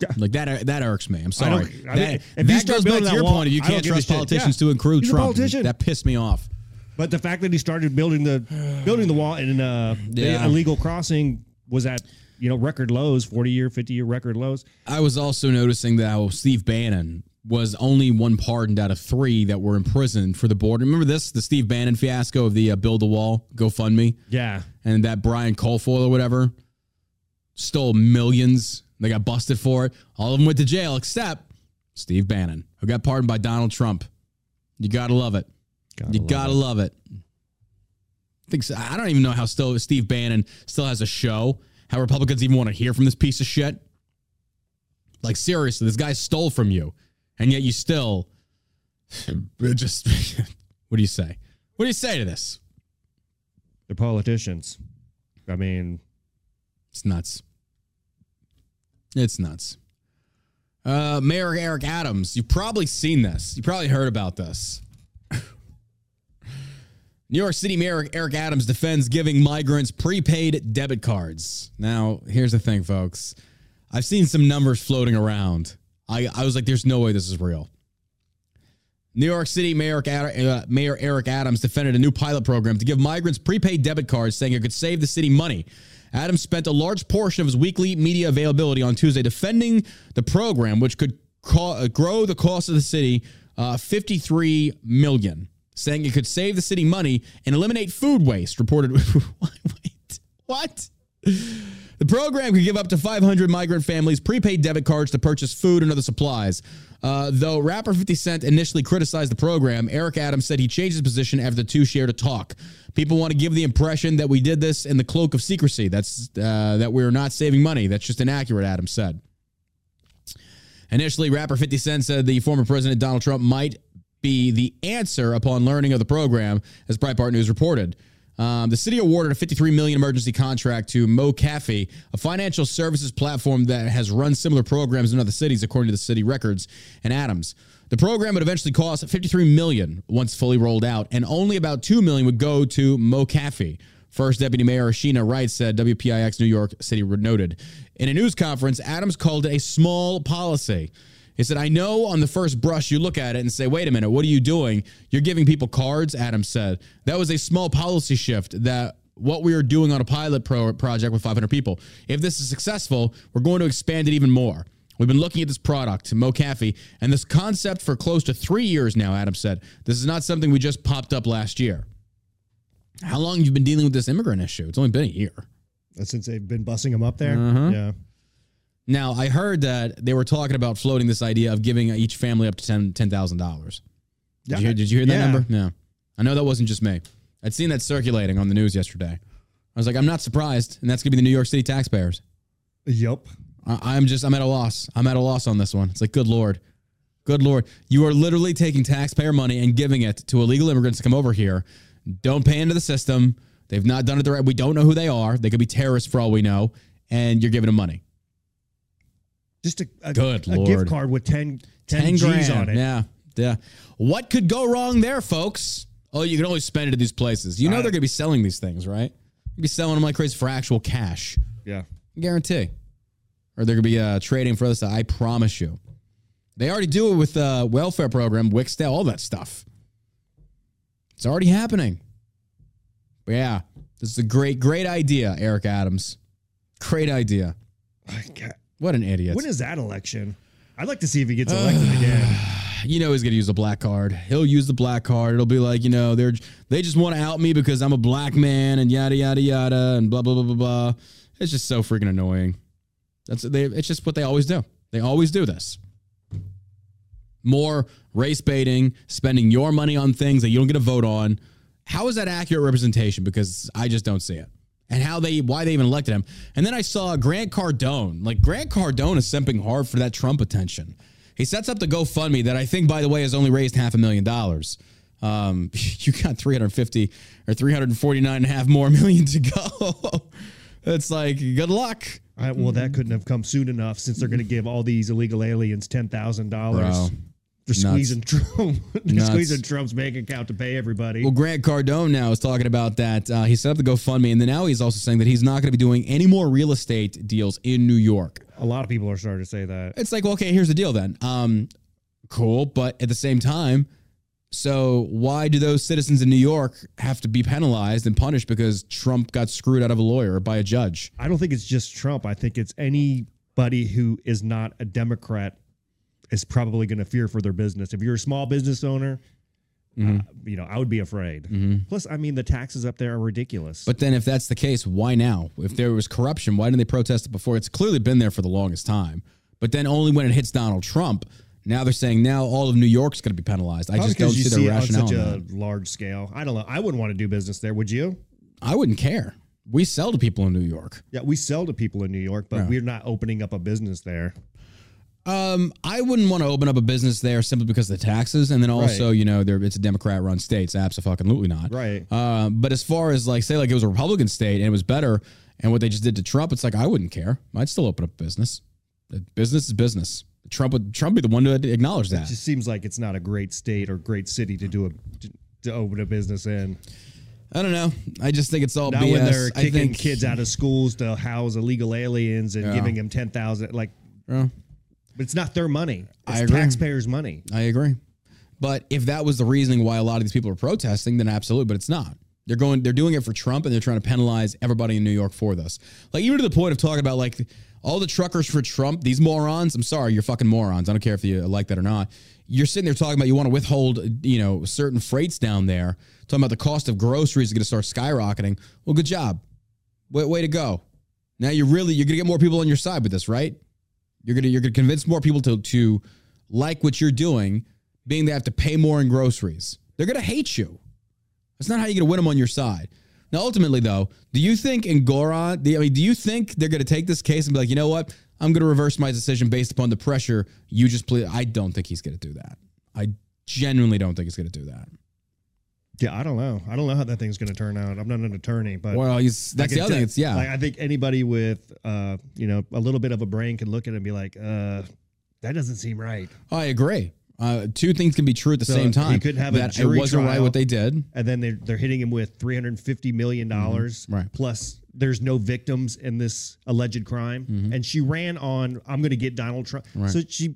C: Yeah.
A: Like that. That irks me. I'm
C: I
A: sorry.
C: don't- I
A: that
C: mean, if you
A: that
C: start
A: goes back
C: building
A: to
C: that
A: your
C: wall,
A: point. If you
C: I don't
A: can't
C: give a
A: trust
C: shit.
A: politicians
C: Yeah.
A: to include
C: He's a
A: Trump,
C: politician.
A: that pissed me off.
C: But the fact that he started building the building the wall and uh,
A: Yeah.
C: the illegal crossing was at you know record lows, forty year, fifty year record lows.
A: I was also noticing that how Steve Bannon was only one pardoned out of three that were imprisoned for the border. Remember this, the Steve Bannon fiasco of the uh, Build the Wall GoFundMe,
C: Yeah,
A: and that Brian Kolfage or whatever stole millions. They got busted for it. All of them went to jail except Steve Bannon, who got pardoned by Donald Trump. You gotta love it. you
C: love
A: gotta
C: it.
A: love it. I think so. I don't even know how still Steve Bannon still has a show. How Republicans even want to hear from this piece of shit. Like seriously, this guy stole from you, and yet you still *laughs* just. *laughs* what do you say? What do you say to this?
C: they're politicians. I mean,
A: It's nuts. It's nuts. Uh, Mayor Eric Adams, you've probably seen this. You probably heard about this. *laughs* New York City Mayor Eric Adams defends giving migrants prepaid debit cards. Now, here's the thing, folks. I've seen some numbers floating around. I, I was like, there's no way this is real. New York City Mayor, uh, Mayor Eric Adams defended a new pilot program to give migrants prepaid debit cards, saying it could save the city money. Adams spent a large portion of his weekly media availability on Tuesday defending the program, which could uh, grow the cost of the city uh, 53 million, saying it could save the city money and eliminate food waste. Reported. *laughs* What? The program could give up to 500 migrant families prepaid debit cards to purchase food and other supplies. Uh, though rapper 50 Cent initially criticized the program, Eric Adams said he changed his position after the two shared a talk. People want to give the impression that we did this in the cloak of secrecy. That's uh, that we're not saving money. That's just inaccurate, Adams said. Initially, rapper 50 Cent said the former president Donald Trump might be the answer upon learning of the program, as Breitbart News reported. Um, the city awarded a 53 million emergency contract to MoCaFi, a financial services platform that has run similar programs in other cities, according to the city records and Adams. The program would eventually cost 53 million once fully rolled out, and only about 2 million would go to MoCaFi. First Deputy Mayor Sheena Wright said WPIX New York City noted. In a news conference, Adams called it a small policy. He said, I know on the first brush you look at it and say, wait a minute, what are you doing? You're giving people cards, Adam said. That was a small policy shift that what we are doing on a pilot pro- project with 500 people. If this is successful, we're going to expand it even more. We've been looking at this product, MoCaFi, and this concept for close to three years now, Adam said. This is not something we just popped up last year. How long have you been dealing with this immigrant issue? It's only been a year.
C: Since they've been busing them up there?
A: Uh-huh.
C: Yeah.
A: Now, I heard that they were talking about floating this idea of giving each family up to $10,000. did, you, did you hear that
C: Yeah.
A: number? No. I know that wasn't just me. I'd seen that circulating on the news yesterday. I was like, I'm not surprised. And that's going to be the New York City taxpayers.
C: Yup.
A: I, I'm just, I'm at a loss. I'm at a loss on this one. It's like, good Lord. Good Lord. You are literally taking taxpayer money and giving it to illegal immigrants to come over here. Don't pay into the system. They've not done it the right We don't know who they are. They could be terrorists for all we know. And you're giving them money.
C: Just a, a,
A: Good
C: a gift card with 10, 10,
A: 10
C: G's
A: grand.
C: on it.
A: Yeah. Yeah. What could go wrong there, folks? Oh, you can only spend it at these places. You know they're going to be selling these things, right? You'll be selling them like crazy for actual cash.
C: Yeah.
A: Guarantee. Or they're going to be uh, trading for this. I promise you. They already do it with uh, welfare program, Wixdale, all that stuff. It's already happening. But yeah, this is a great, great idea, Eric Adams. Great idea.
C: I
A: What an idiot.
C: When is that election? I'd like to see if he gets elected *sighs* again.
A: you know he's gonna use the black card. He'll use the black card. It'll be like, you know, they're they just want to out me because I'm a black man and yada yada yada and blah blah blah blah blah. It's just so freaking annoying. That's they. It's just what they always do. They always do this. More race baiting, spending your money on things that you don't get a vote on. How is that accurate representation? Because I just don't see it. And how they, why they even elected him. And then I saw Grant Cardone. Like Grant Cardone is simping hard for that Trump attention. He sets up the GoFundMe that I think, by the way, has only raised half a million dollars. Um, *laughs* you got 350 or 349 and a half more *laughs* million to go. *laughs* it's like, good luck.
C: Right, well, that couldn't have come soon enough since they're going to give all these illegal aliens ten thousand dollars for squeezing *laughs* Trump,
A: Nuts.
C: squeezing Trump's bank account to pay everybody.
A: Well, Grant Cardone now is talking about that. Uh, he set up the GoFundMe, and then now he's also saying that he's not going to be doing any more real estate deals in New York.
C: a lot of people are starting to say that.
A: It's like, well, okay, here's the deal then. Um, cool, but at the same time, so why do those citizens in New York have to be penalized and punished because Trump got screwed out of a lawyer by a judge?
C: I don't think it's just Trump. I think it's anybody who is not a Democrat is probably going to fear for their business. If you're a small business owner,
A: Mm-hmm.
C: uh, you know, I would be afraid. Plus, I mean, the taxes up there are ridiculous.
A: But then, if that's the case, why now? If there was corruption, why didn't they protest it before? It's clearly been there for the longest time. But then, only when it hits Donald Trump, now they're saying now all of New York's going to be penalized. I just don't
C: you
A: see the
C: it on
A: rationale.
C: such a
A: that.
C: large scale. I don't know. I wouldn't want to do business there. Would you?
A: I wouldn't care. We sell to people in New York.
C: Yeah, we sell to people in New York, but
A: Yeah.
C: we're not opening up a business there.
A: Um, I wouldn't want to open up a business there simply because of the taxes, and then also, you know, there it's a Democrat-run state. So absolutely not.
C: Right.
A: Uh, but as far as like, say, like it was a Republican state and it was better, and what they just did to Trump, it's like I wouldn't care. I'd still open up a business. Business is business. Trump would Trump be the one to acknowledge that.
C: It just seems like it's not a great state or great city to do a to, to open a business in.
A: I don't know. I just think it's all
C: Now
A: BS.
C: when they're kicking
A: think
C: kids out of schools to house illegal aliens and
A: Yeah.
C: giving them ten thousand, like,
A: Yeah.
C: But it's not their money. It's
A: I agree.
C: taxpayers' money.
A: I agree. But if that was the reasoning why a lot of these people are protesting, then absolutely. But it's not. They're going. They're doing it for Trump, and they're trying to penalize everybody in New York for this. Like even to the point of talking about like all the truckers for Trump. These morons. I'm sorry, you're fucking morons. I don't care if you like that or not. You're sitting there talking about you want to withhold, you know, certain freights down there. Talking about the cost of groceries is going to start skyrocketing. Well, good job. Way, way to go. Now you're really you're going to get more people on your side with this, right? You're gonna you're gonna convince more people to to like what you're doing, being they have to pay more in groceries. They're gonna hate you. That's not how you're gonna win them on your side. Now, ultimately, though, do you think Engoron, I mean, do you think they're gonna take this case and be like, you know what? I'm gonna reverse my decision based upon the pressure you just plead. I don't think he's gonna do that. I genuinely don't think he's gonna do that.
C: Yeah, I don't know. I don't know how that thing's going to turn out. I'm not an attorney, but
A: Well, he's that's the other thing. It's yeah.
C: Like, I think anybody with uh, you know, a little bit of a brain can look at it and be like, uh, that doesn't seem right.
A: I agree. Uh, two things can be true at the
C: So
A: same time.
C: he could have a
A: that
C: jury
A: it wasn't right what they did.
C: And then they're they're hitting him with 350 million dollars.
A: Mm-hmm. Right.
C: Plus, there's no victims in this alleged crime,
A: Mm-hmm.
C: and she ran on, I'm going to get Donald Trump. So she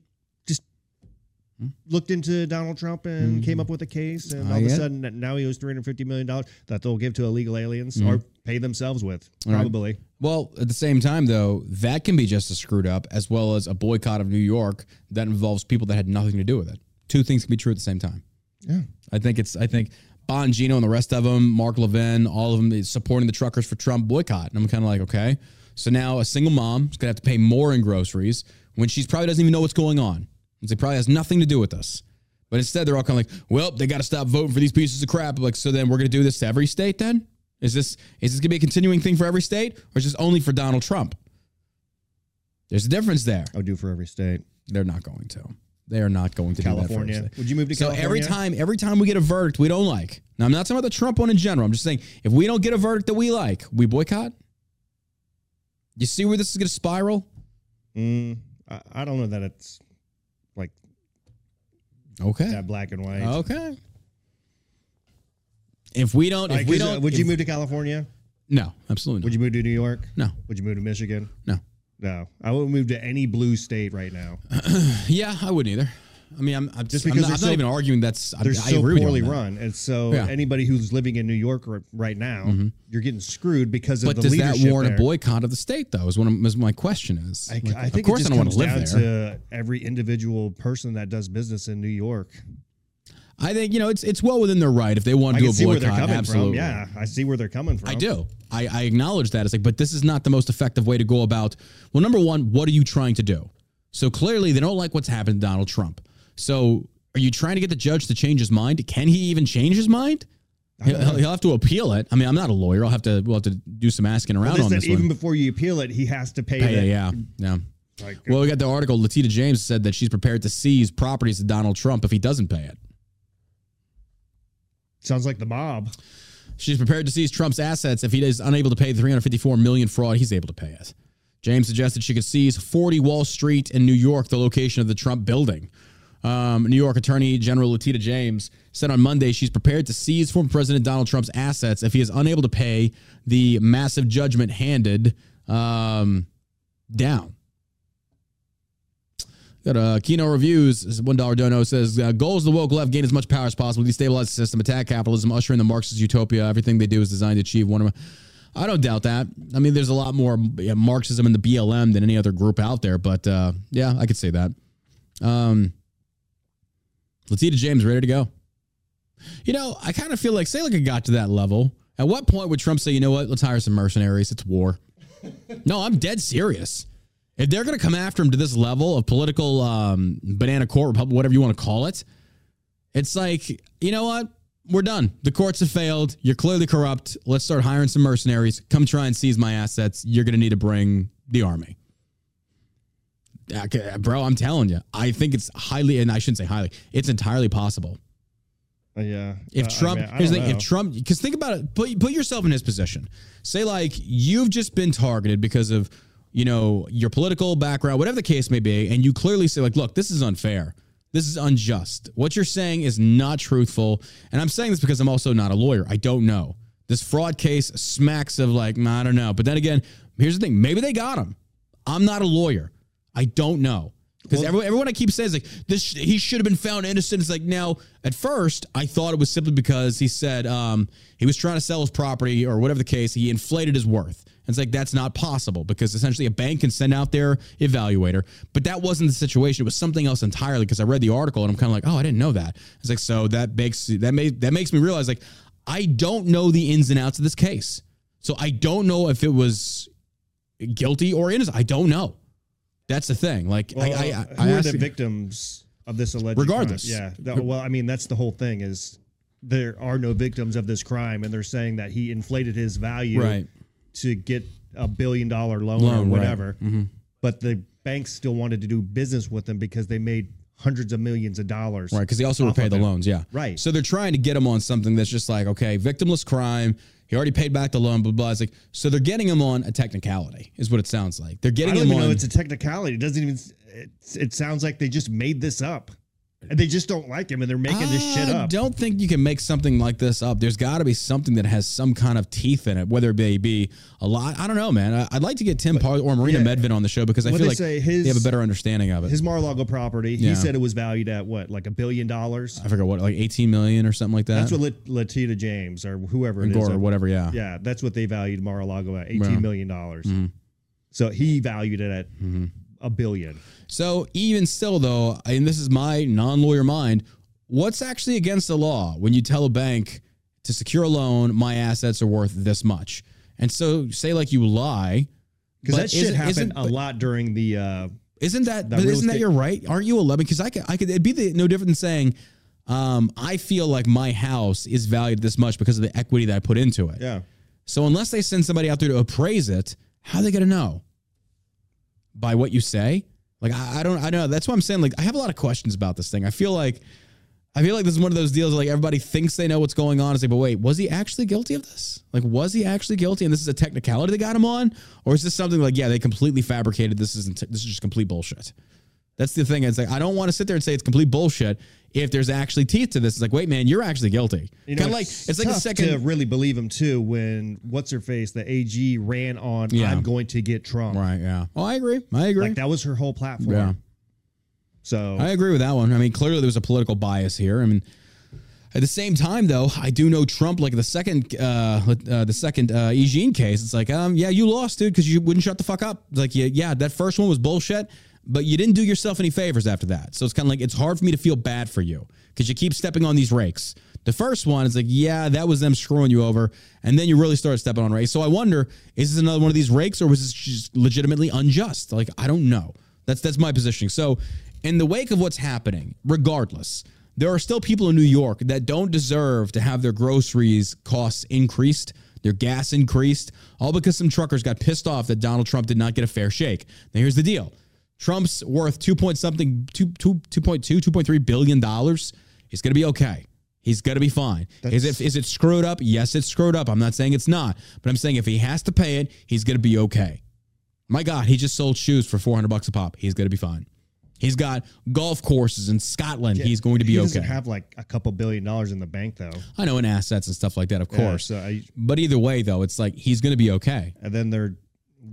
C: looked into Donald Trump and mm-hmm. came up with a case, and all of a sudden now he owes 350 million dollars that they'll give to illegal aliens mm-hmm. or pay themselves with, probably.
A: Well, at the same time, though, that can be just as screwed up as well as a boycott of New York that involves people that had nothing to do with it. Two things can be true at the same time.
C: Yeah.
A: I think it's. I think Bongino and the rest of them, Mark Levin, all of them supporting the truckers for Trump boycott, and I'm kind of like, okay. So now a single mom is gonna have to pay more in groceries when she probably doesn't even know what's going on. It probably has nothing to do with us. But instead, they're all kind of like, well, they got to stop voting for these pieces of crap. Like, so then we're gonna do this to every state. Then is this is this gonna be a continuing thing for every state, or is this only for Donald Trump? There's a difference there.
C: I would do for every state.
A: They're not going to. They are not going to do that for
C: California. Would you move to
A: So
C: California?
A: every time, every time we get a verdict we don't like. Now I'm not talking about the Trump one in general. I'm just saying if we don't get a verdict that we like, we boycott. You see where this is going to spiral?
C: Mm, I, I don't know that it's
A: Okay.
C: that black and white.
A: Okay. If we don't,
C: Like,
A: if we
C: 'cause, uh,
A: don't,
C: would you move to California?
A: No, absolutely not.
C: Would you move to New York?
A: No,
C: Would you move to Michigan?
A: no.
C: No, I wouldn't move to any blue state right now. *clears throat*
A: Yeah, I wouldn't either. I mean, I'm, I'm
C: Just
A: I'm
C: because
A: not, I'm
C: so-
A: not even arguing that's. I,
C: They're
A: I
C: so
A: you
C: poorly run, and so
A: Yeah. Mm-hmm.
C: anybody who's living in New York right now, you're getting screwed because of the leadership.
A: But does that warrant
C: there.
A: a boycott of the state, though? Is what I'm- is my question is.
C: I,
A: Like,
C: I
A: of course, I don't want to live there.
C: to every individual person that does business in New York.
A: I think you know it's it's well within their right if they want
C: I
A: to do a
C: see where
A: boycott.
C: they're coming
A: absolutely,
C: from. Yeah, I see where they're coming from.
A: I do. I, I acknowledge that. It's like, but this is not the most effective way to go about. Well, number one, what are you trying to do? So clearly, they don't like what's happened to Donald Trump. So, are you trying to get the judge to change his mind? Can he even change his mind? He'll, he'll have to appeal it. I mean, I'm not a lawyer. I'll have to we'll have to do some asking around
C: Well,
A: on
C: this even
A: one.
C: before you appeal it, he has to pay. The,
A: yeah, yeah.
C: Like,
A: Well, we uh, got the article. Letitia James said that she's prepared to seize properties of Donald Trump if he doesn't pay it.
C: sounds like the mob.
A: She's prepared to seize Trump's assets if he is unable to pay the 354 million fraud. He's able to pay it. James suggested she could seize 40 Wall Street in New York, the location of the Trump building. Um, New York Attorney General Letitia James said on Monday she's prepared to seize former President Donald Trump's assets if he is unable to pay the massive judgment handed um, down. Got a Kino Reviews, $1 dono says, uh, goals the woke left gain as much power as possible, destabilize the system, attack capitalism, usher in the Marxist utopia. Everything they do is designed to achieve one of I don't doubt that. I mean, there's a lot more yeah, Marxism in the BLM than any other group out there, but uh, yeah, I could say that. Um, Letitia James ready to go. You know, I kind of feel like, say, like it got to that level. At what point would Trump say, you know what, let's hire some mercenaries? It's war. no, I'm dead serious. If they're going to come after him to this level of political um, banana court, republic, whatever you want to call it, it's like, you know what? We're done. The courts have failed. You're clearly corrupt. Let's start hiring some mercenaries. Come try and seize my assets. You're going to need to bring the army. Okay, Bro, I'm telling you, I think it's highly, and I shouldn't say highly, it's entirely possible.
C: Uh, yeah.
A: If
C: Uh, I
A: Trump,
C: mean, I
A: here's the
C: don't
A: if. Trump, because think about it, put put yourself in his position. Say like you've just been targeted because of you know your political background, whatever the case may be, and you clearly say like, look, this is unfair. This is unjust. What you're saying is not truthful. And I'm saying this because I'm also not a lawyer. I don't know. This fraud case smacks of like, I don't know. But then again, here's the thing maybe they got him. I'm not a lawyer. I don't know. Because everyone, everyone I keep saying is like this. He should have been found innocent. It's like now. At first, I thought it was simply because he said um, he was trying to sell his property or whatever the case. He inflated his worth. And it's like that's not possible because essentially a bank can send out their evaluator, but that wasn't the situation. It was something else entirely. Because I read the article and I'm kind of like, oh, I didn't know that. It's like so that makes that made that makes me realize like I don't know the ins and outs of this case. So I don't know if it was guilty or innocent. I don't know. That's the thing. Like
C: Well,
A: I, I,
C: who
A: I
C: are the
A: you-
C: victims of this alleged
A: Regardless.
C: crime? Yeah. Th- well, I mean, that's the whole thing is there are no victims of this crime, and they're saying that he inflated his value
A: Right.
C: to get a billion dollar loan,
A: Loan,
C: or
A: right. Mm-hmm.
C: whatever. But the banks still wanted to do business with him because they made hundreds of millions of dollars.
A: Right, because they also repay the loans. Yeah,
C: Right.
A: So they're trying to get him on something that's just like, okay, victimless crime. He already paid back the loan, blah blah. It's like, so they're getting him on a technicality, is what it sounds like. They're
C: I
A: getting
C: don't
A: him
C: even
A: on.
C: know it's a technicality. It doesn't even. It, it sounds like they just made this up, and they just don't like him, and they're making this shit up.
A: I don't think you can make something like this up. There's got to be something that has some kind of teeth in it, whether it be, be a lot. I don't know, man. I, I'd like to get Tim or Marina
C: yeah.
A: Medvin on the show because I
C: What
A: feel like
C: his-
A: they have a better understanding of it.
C: His Mar-a-Lago property.
A: Yeah.
C: He said it was valued at what, like a billion dollars.
A: I forget what, like 18 million or something like that.
C: That's what Letitia James or whoever it is.
A: Or whatever. Yeah.
C: Yeah, that's what they valued Mar-a-Lago at
A: Yeah.
C: eighteen million dollars.
A: Mm-hmm.
C: So he valued it at a billion.
A: So even still, though, and this is my non-lawyer mind, what's actually against the law when you tell a bank to secure a loan, my assets are worth this much, and so say like you lie,
C: Because that shit happened a lot during the. Uh,
A: Isn't that?
C: that
A: but isn't that you're right? Aren't you 11? Because I could, I could. It'd be the, no different than saying, um, I feel like my house is valued this much because of the equity that I put into it.
C: yeah,
A: So unless they send somebody out there to appraise it, how are they going to know? By what you say? Like I, I don't. I know. That's why I'm saying. Like I have a lot of questions about this thing. I feel like. I feel like this is one of those deals. Like everybody thinks they know what's going on. It's like, but wait, was he actually guilty of this? Like, was he actually guilty? And this is a technicality that got him on, or is this something like, yeah, they completely fabricated this? Isn't this is just complete bullshit? That's the thing. It's like I don't want to sit there and say it's complete bullshit if there's actually teeth to this. It's like, wait, man, you're actually guilty.
C: you know,
A: kind of like it's like a second.
C: to really believe him too. When what's her face, the AG ran on,
A: Yeah.
C: I'm going to get Trump.
A: right? Yeah. Oh, I agree. I agree.
C: Like that was her whole platform.
A: Yeah.
C: So
A: I agree with that one. I mean, clearly there was a political bias here. I mean, at the same time, though, I do know Trump. Like the second, uh, uh the second uh, Eugene case, it's like, um, yeah, you lost, dude, because you wouldn't shut the fuck up. Like, yeah, yeah, that first one was bullshit, but you didn't do yourself any favors after that. So it's kind of like it's hard for me to feel bad for you because you keep stepping on these rakes. The first one is like, yeah, that was them screwing you over, and then you really started stepping on rakes. So I wonder, is this another one of these rakes, or was this just legitimately unjust? Like, I don't know. That's that's my positioning. So, in the wake of what's happening, regardless, there are still people in New York that don't deserve to have their groceries costs increased, their gas increased, all because some truckers got pissed off that Donald Trump did not get a fair shake. Now, here's the deal Trump's worth two point something, two, two, 2.2, 2.3 billion dollars. He's going to be okay. He's going to be fine. Is it is it screwed up? Yes, it's screwed up. I'm not saying it's not, but I'm saying if he has to pay it, he's going to be okay. My God, he just sold shoes for 400 bucks a pop. He's going to be fine. He's got golf courses in Scotland. He's going to be
C: he
A: okay.
C: doesn't have like a couple billion dollars in the bank though.
A: I know in assets and stuff like that, of
C: Yeah,
A: course.
C: so I,
A: but either way, though, it's like he's going to be okay.
C: and then they're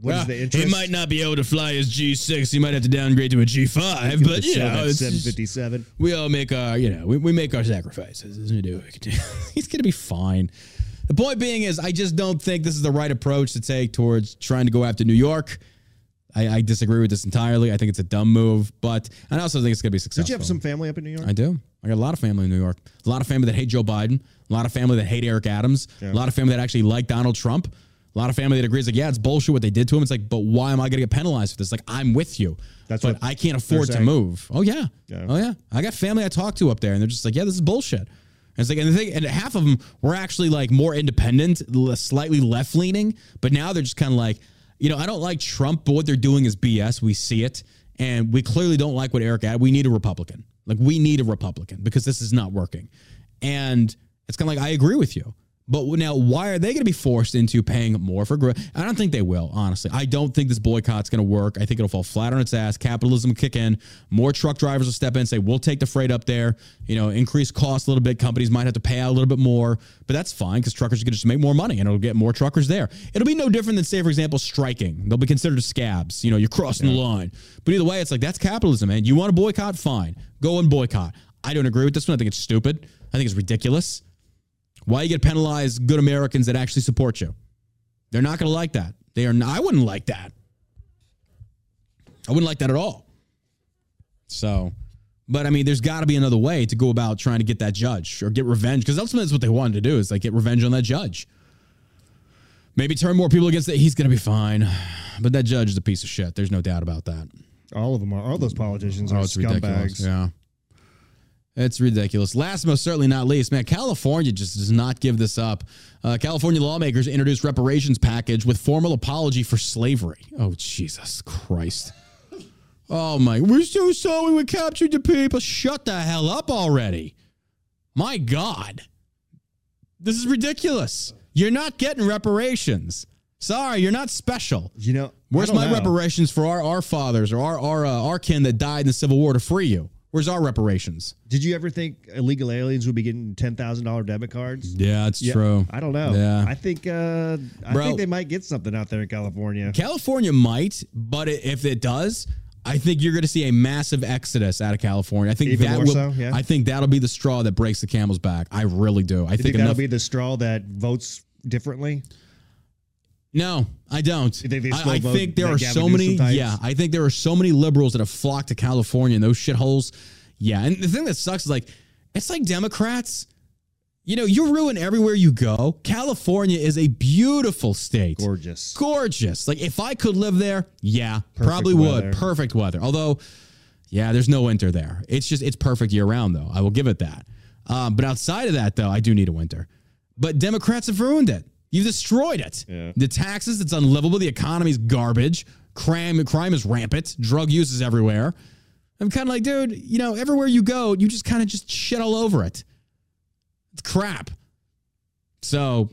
C: what is the interest?
A: he might not be able to fly his G6. He might have to downgrade to a G5. But you know, it's
C: seven
A: just- we all make our, you know, we, we make our sacrifices. We do. *laughs* He's going to be fine. The point being is, I just don't think this is the right approach to take towards trying to go after New York. I, I disagree with this entirely. I think it's a dumb move, but and I also think it's going to be successful.
C: Did you have some family up in New York?
A: I do. I got a lot of family in New York. A lot of family that hate Joe Biden. A lot of family that hate Eric Adams. A lot of family that actually like Donald Trump. A lot of family that agrees, like, yeah, it's bullshit what they did to him. It's like, but why am I going to get penalized for this? Like, I'm with you.
C: That's
A: but
C: what
A: I can't afford to move. Oh yeah.
C: Yeah.
A: Oh yeah. I got family I talk to up there, and they're just like, yeah, this is bullshit. And it's like, and the thing, and half of them were actually like more independent, slightly left leaning, but now they're just kind of like, you know, I don't like Trump, but what they're doing is BS. We see it, and we clearly don't like what Eric had. We need a Republican. Like we need a Republican because this is not working. And it's kind of like I agree with you, But now, why are they going to be forced into paying more for growth? I don't think they will, honestly. I don't think this boycott's going to work. I think it'll fall flat on its ass. Capitalism will kick in. More truck drivers will step in and say, we'll take the freight up there, you know, increase costs a little bit. Companies might have to pay out a little bit more, but that's fine because truckers to just make more money and it'll get more truckers there. It'll be no different than, say, for example, striking. They'll be considered scabs. You know, you're crossing the line. But either way, it's like, that's capitalism, man. You want to boycott? Fine. Go and boycott. I don't agree with this one. I think it's stupid. I think it's ridiculous. Why you get penalized good Americans that actually support you? They're not going to like that. They are. Not, I wouldn't like that. I wouldn't like that at all. So, but I mean, there's got to be another way to go about trying to get that judge or get revenge because ultimately that's what they wanted to do is like get revenge on that judge. Maybe turn more people against it. He's going to be fine, but that judge is a piece of shit. There's no doubt about that.
C: All of them are. All those politicians are
A: Oh, it's ridiculous.
C: scumbags.
A: Yeah. It's ridiculous. Last, most certainly not least, man, California just does not give this up. Uh, California lawmakers introduced reparations package with formal apology for slavery. Oh, Jesus Christ. Oh, my. We're so sorry we captured the people. Shut the hell up already. My God. This is ridiculous. You're not getting reparations. Sorry, you're not special.
C: You know,
A: Where's my
C: know.
A: reparations for our, our fathers or our our, uh, our kin that died in the Civil War to free you? Where's our reparations?
C: Did you ever think illegal aliens would be getting ten thousand dollar debit cards?
A: Yeah, it's
C: Yeah,
A: true.
C: I don't know.
A: Yeah.
C: I think uh, I
A: Bro.
C: think they might get something out there in California.
A: California might, but if it does, I think you're going to see a massive exodus out of California. I think
C: Even
A: that will.
C: so, yeah?
A: I think that'll be the straw that breaks the camel's back. I really do. I think,
C: think that'll
A: enough.
C: be the straw that votes differently?
A: No, I don't.
C: You think they
A: I, I
C: vote
A: think there
C: that
A: are
C: Gavin
A: so many.
C: Types?
A: Yeah, I think there are so many liberals that have flocked to California and those shitholes. Yeah, and the thing that sucks is like it's like Democrats. You know, you ruin everywhere you go. California is a beautiful state.
C: Gorgeous.
A: gorgeous. Like if I could live there, yeah, probably
C: weather.
A: would. Perfect weather. Although, yeah, there's no winter there. It's just it's perfect year round though. I will give it that. Um, but outside of that though, I do need a winter. But Democrats have ruined it. You've destroyed it.
C: Yeah.
A: The taxes, it's unlivable. The economy's garbage. Crime, crime is rampant. Drug use is everywhere. I'm kind of like, dude, you know, everywhere you go, you just kind of just shit all over it. It's crap. So,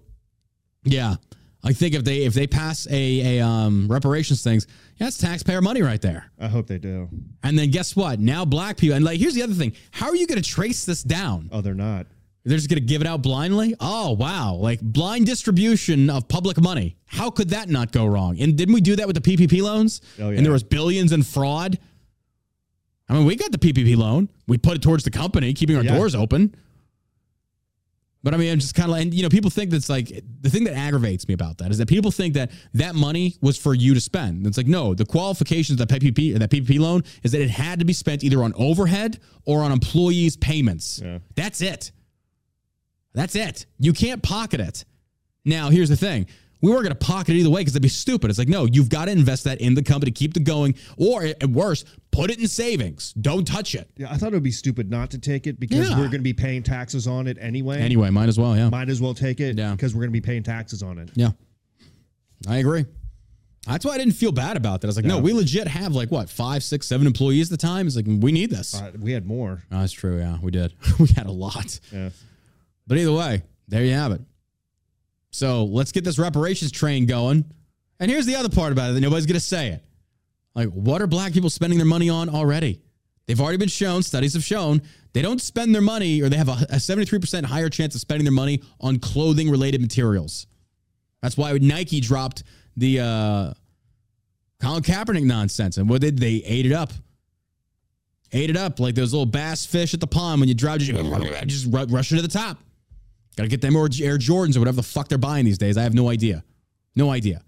A: yeah, I think if they if they pass a a um, reparations things, yeah, that's taxpayer money right there.
C: I hope they do.
A: And then guess what? Now black people and like here's the other thing: how are you going to trace this down?
C: Oh, they're not.
A: They're just going to give it out blindly? Oh wow! Like blind distribution of public money. How could that not go wrong? And didn't we do that with the PPP loans?
C: Oh, yeah.
A: And there was billions in fraud. I mean, we got the PPP loan. We put it towards the company, keeping our
C: Yeah.
A: doors open. But I mean, I'm just kind of like, and you know, people think that's like the thing that aggravates me about that is that people think that that money was for you to spend. It's like, no, the qualifications of that PPP, that PPP loan is that it had to be spent either on overhead or on employees' payments.
C: Yeah.
A: That's it. That's it. You can't pocket it. Now, here's the thing. We weren't going to pocket it either way because that'd be stupid. It's like, no, you've got to invest that in the company, keep it going, or at worse, put it in savings. Don't touch it.
C: Yeah, I thought it would be stupid not to take it because
A: Yeah.
C: we're going to be paying taxes on it anyway.
A: Anyway, might as well, yeah.
C: Might as well take it
A: Yeah.
C: because we're going to be paying taxes on it.
A: Yeah. I agree. That's why I didn't feel bad about that. I was like, no,
C: Yeah.
A: we legit have like what, five, six, seven employees at the time. It's like, we need this.
C: Uh, we had more.
A: Oh, that's true. Yeah, we did. *laughs* we had a lot.
C: Yeah.
A: But either way, there you have it. So let's get this reparations train going. And here's the other part about it that nobody's going to say it. Like, what are black people spending their money on already? They've already been shown, studies have shown, they don't spend their money or they have a, a 73% higher chance of spending their money on clothing related materials. That's why Nike dropped the uh, Colin Kaepernick nonsense. And what did they they ate it up? Ate it up like those little bass fish at the pond when you drive, just, just ru- rush into the top. Got to get them Air Air Jordans or whatever the fuck they're buying these days. I have no idea. No idea.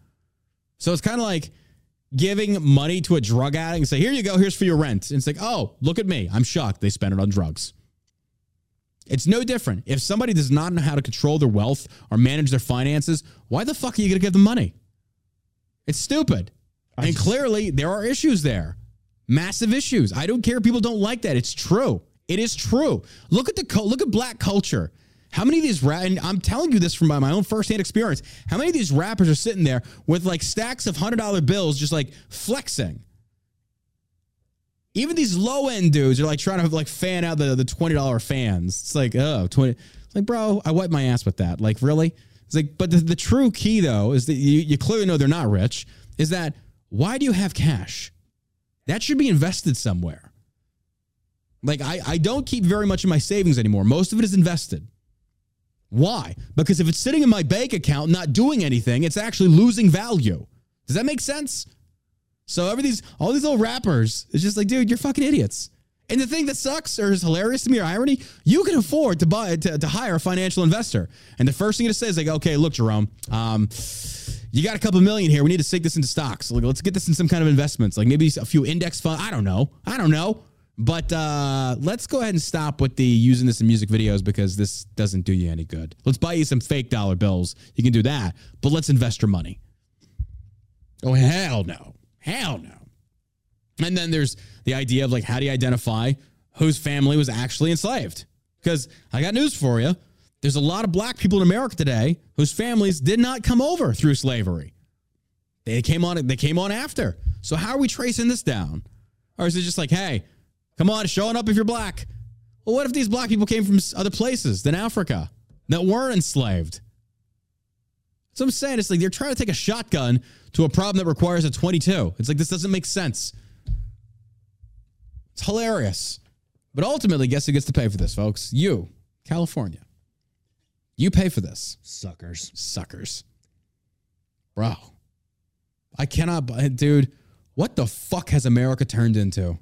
A: So it's kind of like giving money to a drug addict and say, here you go, here's for your rent. And it's like, oh, look at me. I'm shocked they spent it on drugs. It's no different. If somebody does not know how to control their wealth or manage their finances, why the fuck are you going to give them money? It's stupid. and
C: just-
A: clearly, there are issues there. Massive issues. I don't care if people don't like that. It's true. It is true. Look at the look at black culture. How many of these rap and I'm telling you this from my, own firsthand experience. How many of these rappers are sitting there with like stacks of hundred dollar bills, just like flexing? Even these low end dudes are like trying to like fan out the the twenty dollar fans. It's like oh 20 Like, bro, I wipe my ass with that. Like, really? It's like, but the, the true key though is that you, you clearly know they're not rich. Is that why do you have cash? That should be invested somewhere. Like, I, I don't keep very much in my savings anymore. Most of it is invested. Why? Because if it's sitting in my bank account not doing anything, it's actually losing value. Does that make sense? So every these all these little rappers, it's just like, dude, you're fucking idiots. And the thing that sucks or is hilarious to me or irony, you can afford to buy to, to hire a financial investor. And the first thing to say is like, okay, look, Jerome, um, you got a couple million here. We need to sink this into stocks. Like, let's get this in some kind of investments, like maybe a few index fund. I don't know. I don't know. But uh, let's go ahead and stop with the using this in music videos because this doesn't do you any good. Let's buy you some fake dollar bills. You can do that, but let's invest your money. Oh hell no, hell no. And then there's the idea of like, how do you identify whose family was actually enslaved? Because I got news for you. There's a lot of black people in America today whose families did not come over through slavery. They came on. They came on after. So how are we tracing this down? Or is it just like, hey, come on, showing up if you're black? Well, what if these black people came from other places than Africa that weren't enslaved? So I'm saying it's like they're trying to take a shotgun to a problem that requires a 22. It's like this doesn't make sense. It's hilarious. But ultimately, guess who gets to pay for this, folks? You, California. You pay for this.
C: Suckers.
A: Suckers. Bro. I cannot, dude. What the fuck has America turned into?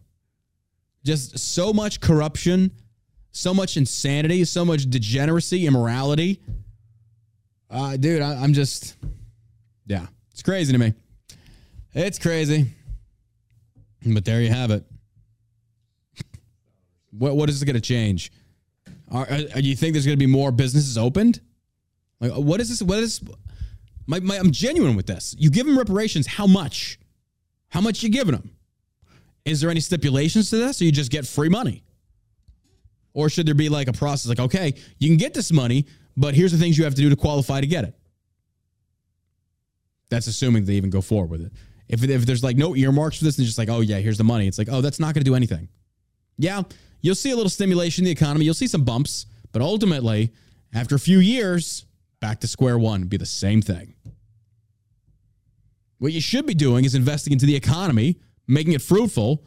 A: Just so much corruption, so much insanity, so much degeneracy, immorality. Uh, dude, I, I'm just, yeah, it's crazy to me. It's crazy. But there you have it. What what is it going to change? Are, are, you think there's going to be more businesses opened? Like, what is this? What is? My, my, I'm genuine with this. You give them reparations. How much? How much you giving them? Is there any stipulations to this, or you just get free money? Or should there be like a process? Like, okay, you can get this money, but here's the things you have to do to qualify to get it. That's assuming they even go forward with it. If, if there's like no earmarks for this, and just like, oh yeah, here's the money. It's like, oh, that's not going to do anything. Yeah, you'll see a little stimulation in the economy. You'll see some bumps, but ultimately, after a few years, back to square one, be the same thing. What you should be doing is investing into the economy, making it fruitful,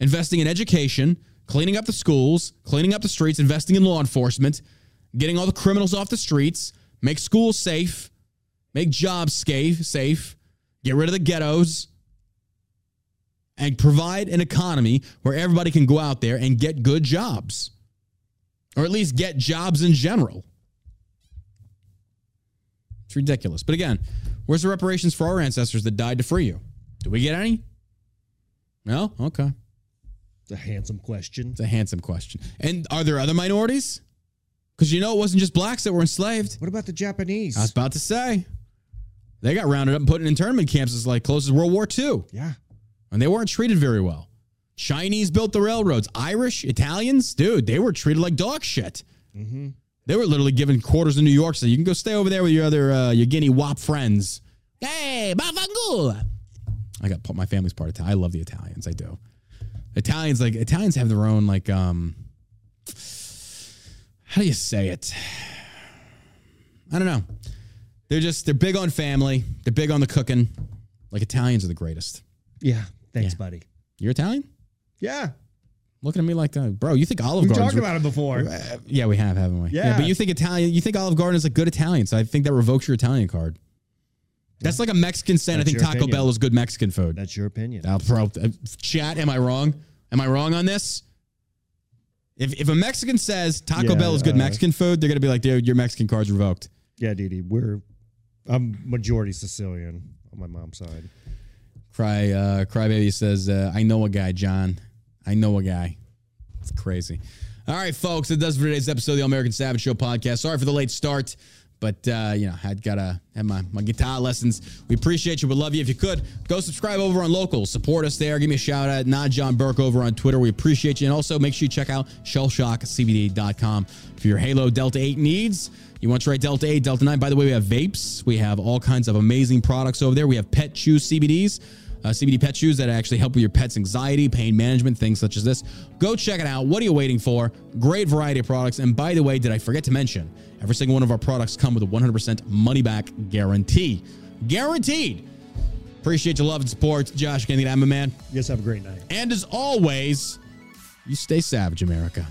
A: investing in education, cleaning up the schools, cleaning up the streets, investing in law enforcement, getting all the criminals off the streets, make schools safe, make jobs safe, safe, get rid of the ghettos, and provide an economy where everybody can go out there and get good jobs, or at least get jobs in general. It's ridiculous. But again, where's the reparations for our ancestors that died to free you? Do we get any? No? Okay.
C: It's a handsome question.
A: It's a handsome question. And are there other minorities? Because you know it wasn't just blacks that were enslaved.
C: What about the Japanese?
A: I was about to say. They got rounded up and put in internment camps as like close as World War II.
C: yeah.
A: And they weren't treated very well. Chinese built the railroads. Irish, Italians, dude, they were treated like dog shit. They were literally given quarters in New York, so you can go stay over there with your other uh, your Guinea Wop friends. Hey, bafangula. I got my family's part Italian. I love the Italians. I do. Italians like Italians have their own like um. How do you say it? I don't know. They're just they're big on family. They're big on the cooking. Like Italians are the greatest.
C: Yeah. Thanks,
A: Yeah.
C: buddy.
A: You're Italian?
C: Yeah.
A: Looking at me like that, bro. You think Olive Garden?
C: We've talked about it before.
A: Uh, yeah, we have, haven't we?
C: Yeah.
A: But you think Italian? You think Olive Garden is a good Italian? So I think that revokes your Italian card. That's like a Mexican saying. I think Taco
C: opinion.
A: Bell is good Mexican food.
C: That's your opinion.
A: Bro, uh, chat. Am I wrong? Am I wrong on this? If if a Mexican says Taco
C: Yeah,
A: Bell is good
C: uh,
A: Mexican food, they're gonna be like, dude, your Mexican card's revoked.
C: Yeah, Didi. We're I'm majority Sicilian on my mom's side.
A: Cry, uh, Crybaby says, uh, I know a guy, John. I know a guy. It's crazy. All right, folks, that does for today's episode of the All American Savage Show podcast. Sorry for the late start, but uh, you know, I'd gotta have my, my guitar lessons. We appreciate you. We love you. If you could, go subscribe over on Local. Support us there. Give me a shout out. Not John Burk over on Twitter. We appreciate you. And also make sure you check out shellshockcbd.com for your Halo Delta 8 needs. You want to try Delta 8, Delta 9. By the way, we have vapes. We have all kinds of amazing products over there. We have pet chew CBDs. uh, CBD pet shoes that actually help with your pet's anxiety, pain management, things such as this. Go check it out. What are you waiting for? Great variety of products. And by the way, did I forget to mention, every single one of our products come with a 100% money back guarantee. Guaranteed. Appreciate your love and support. Josh Kennedy, I'm a man.
C: You guys have a great night.
A: And as always, you stay savage, America.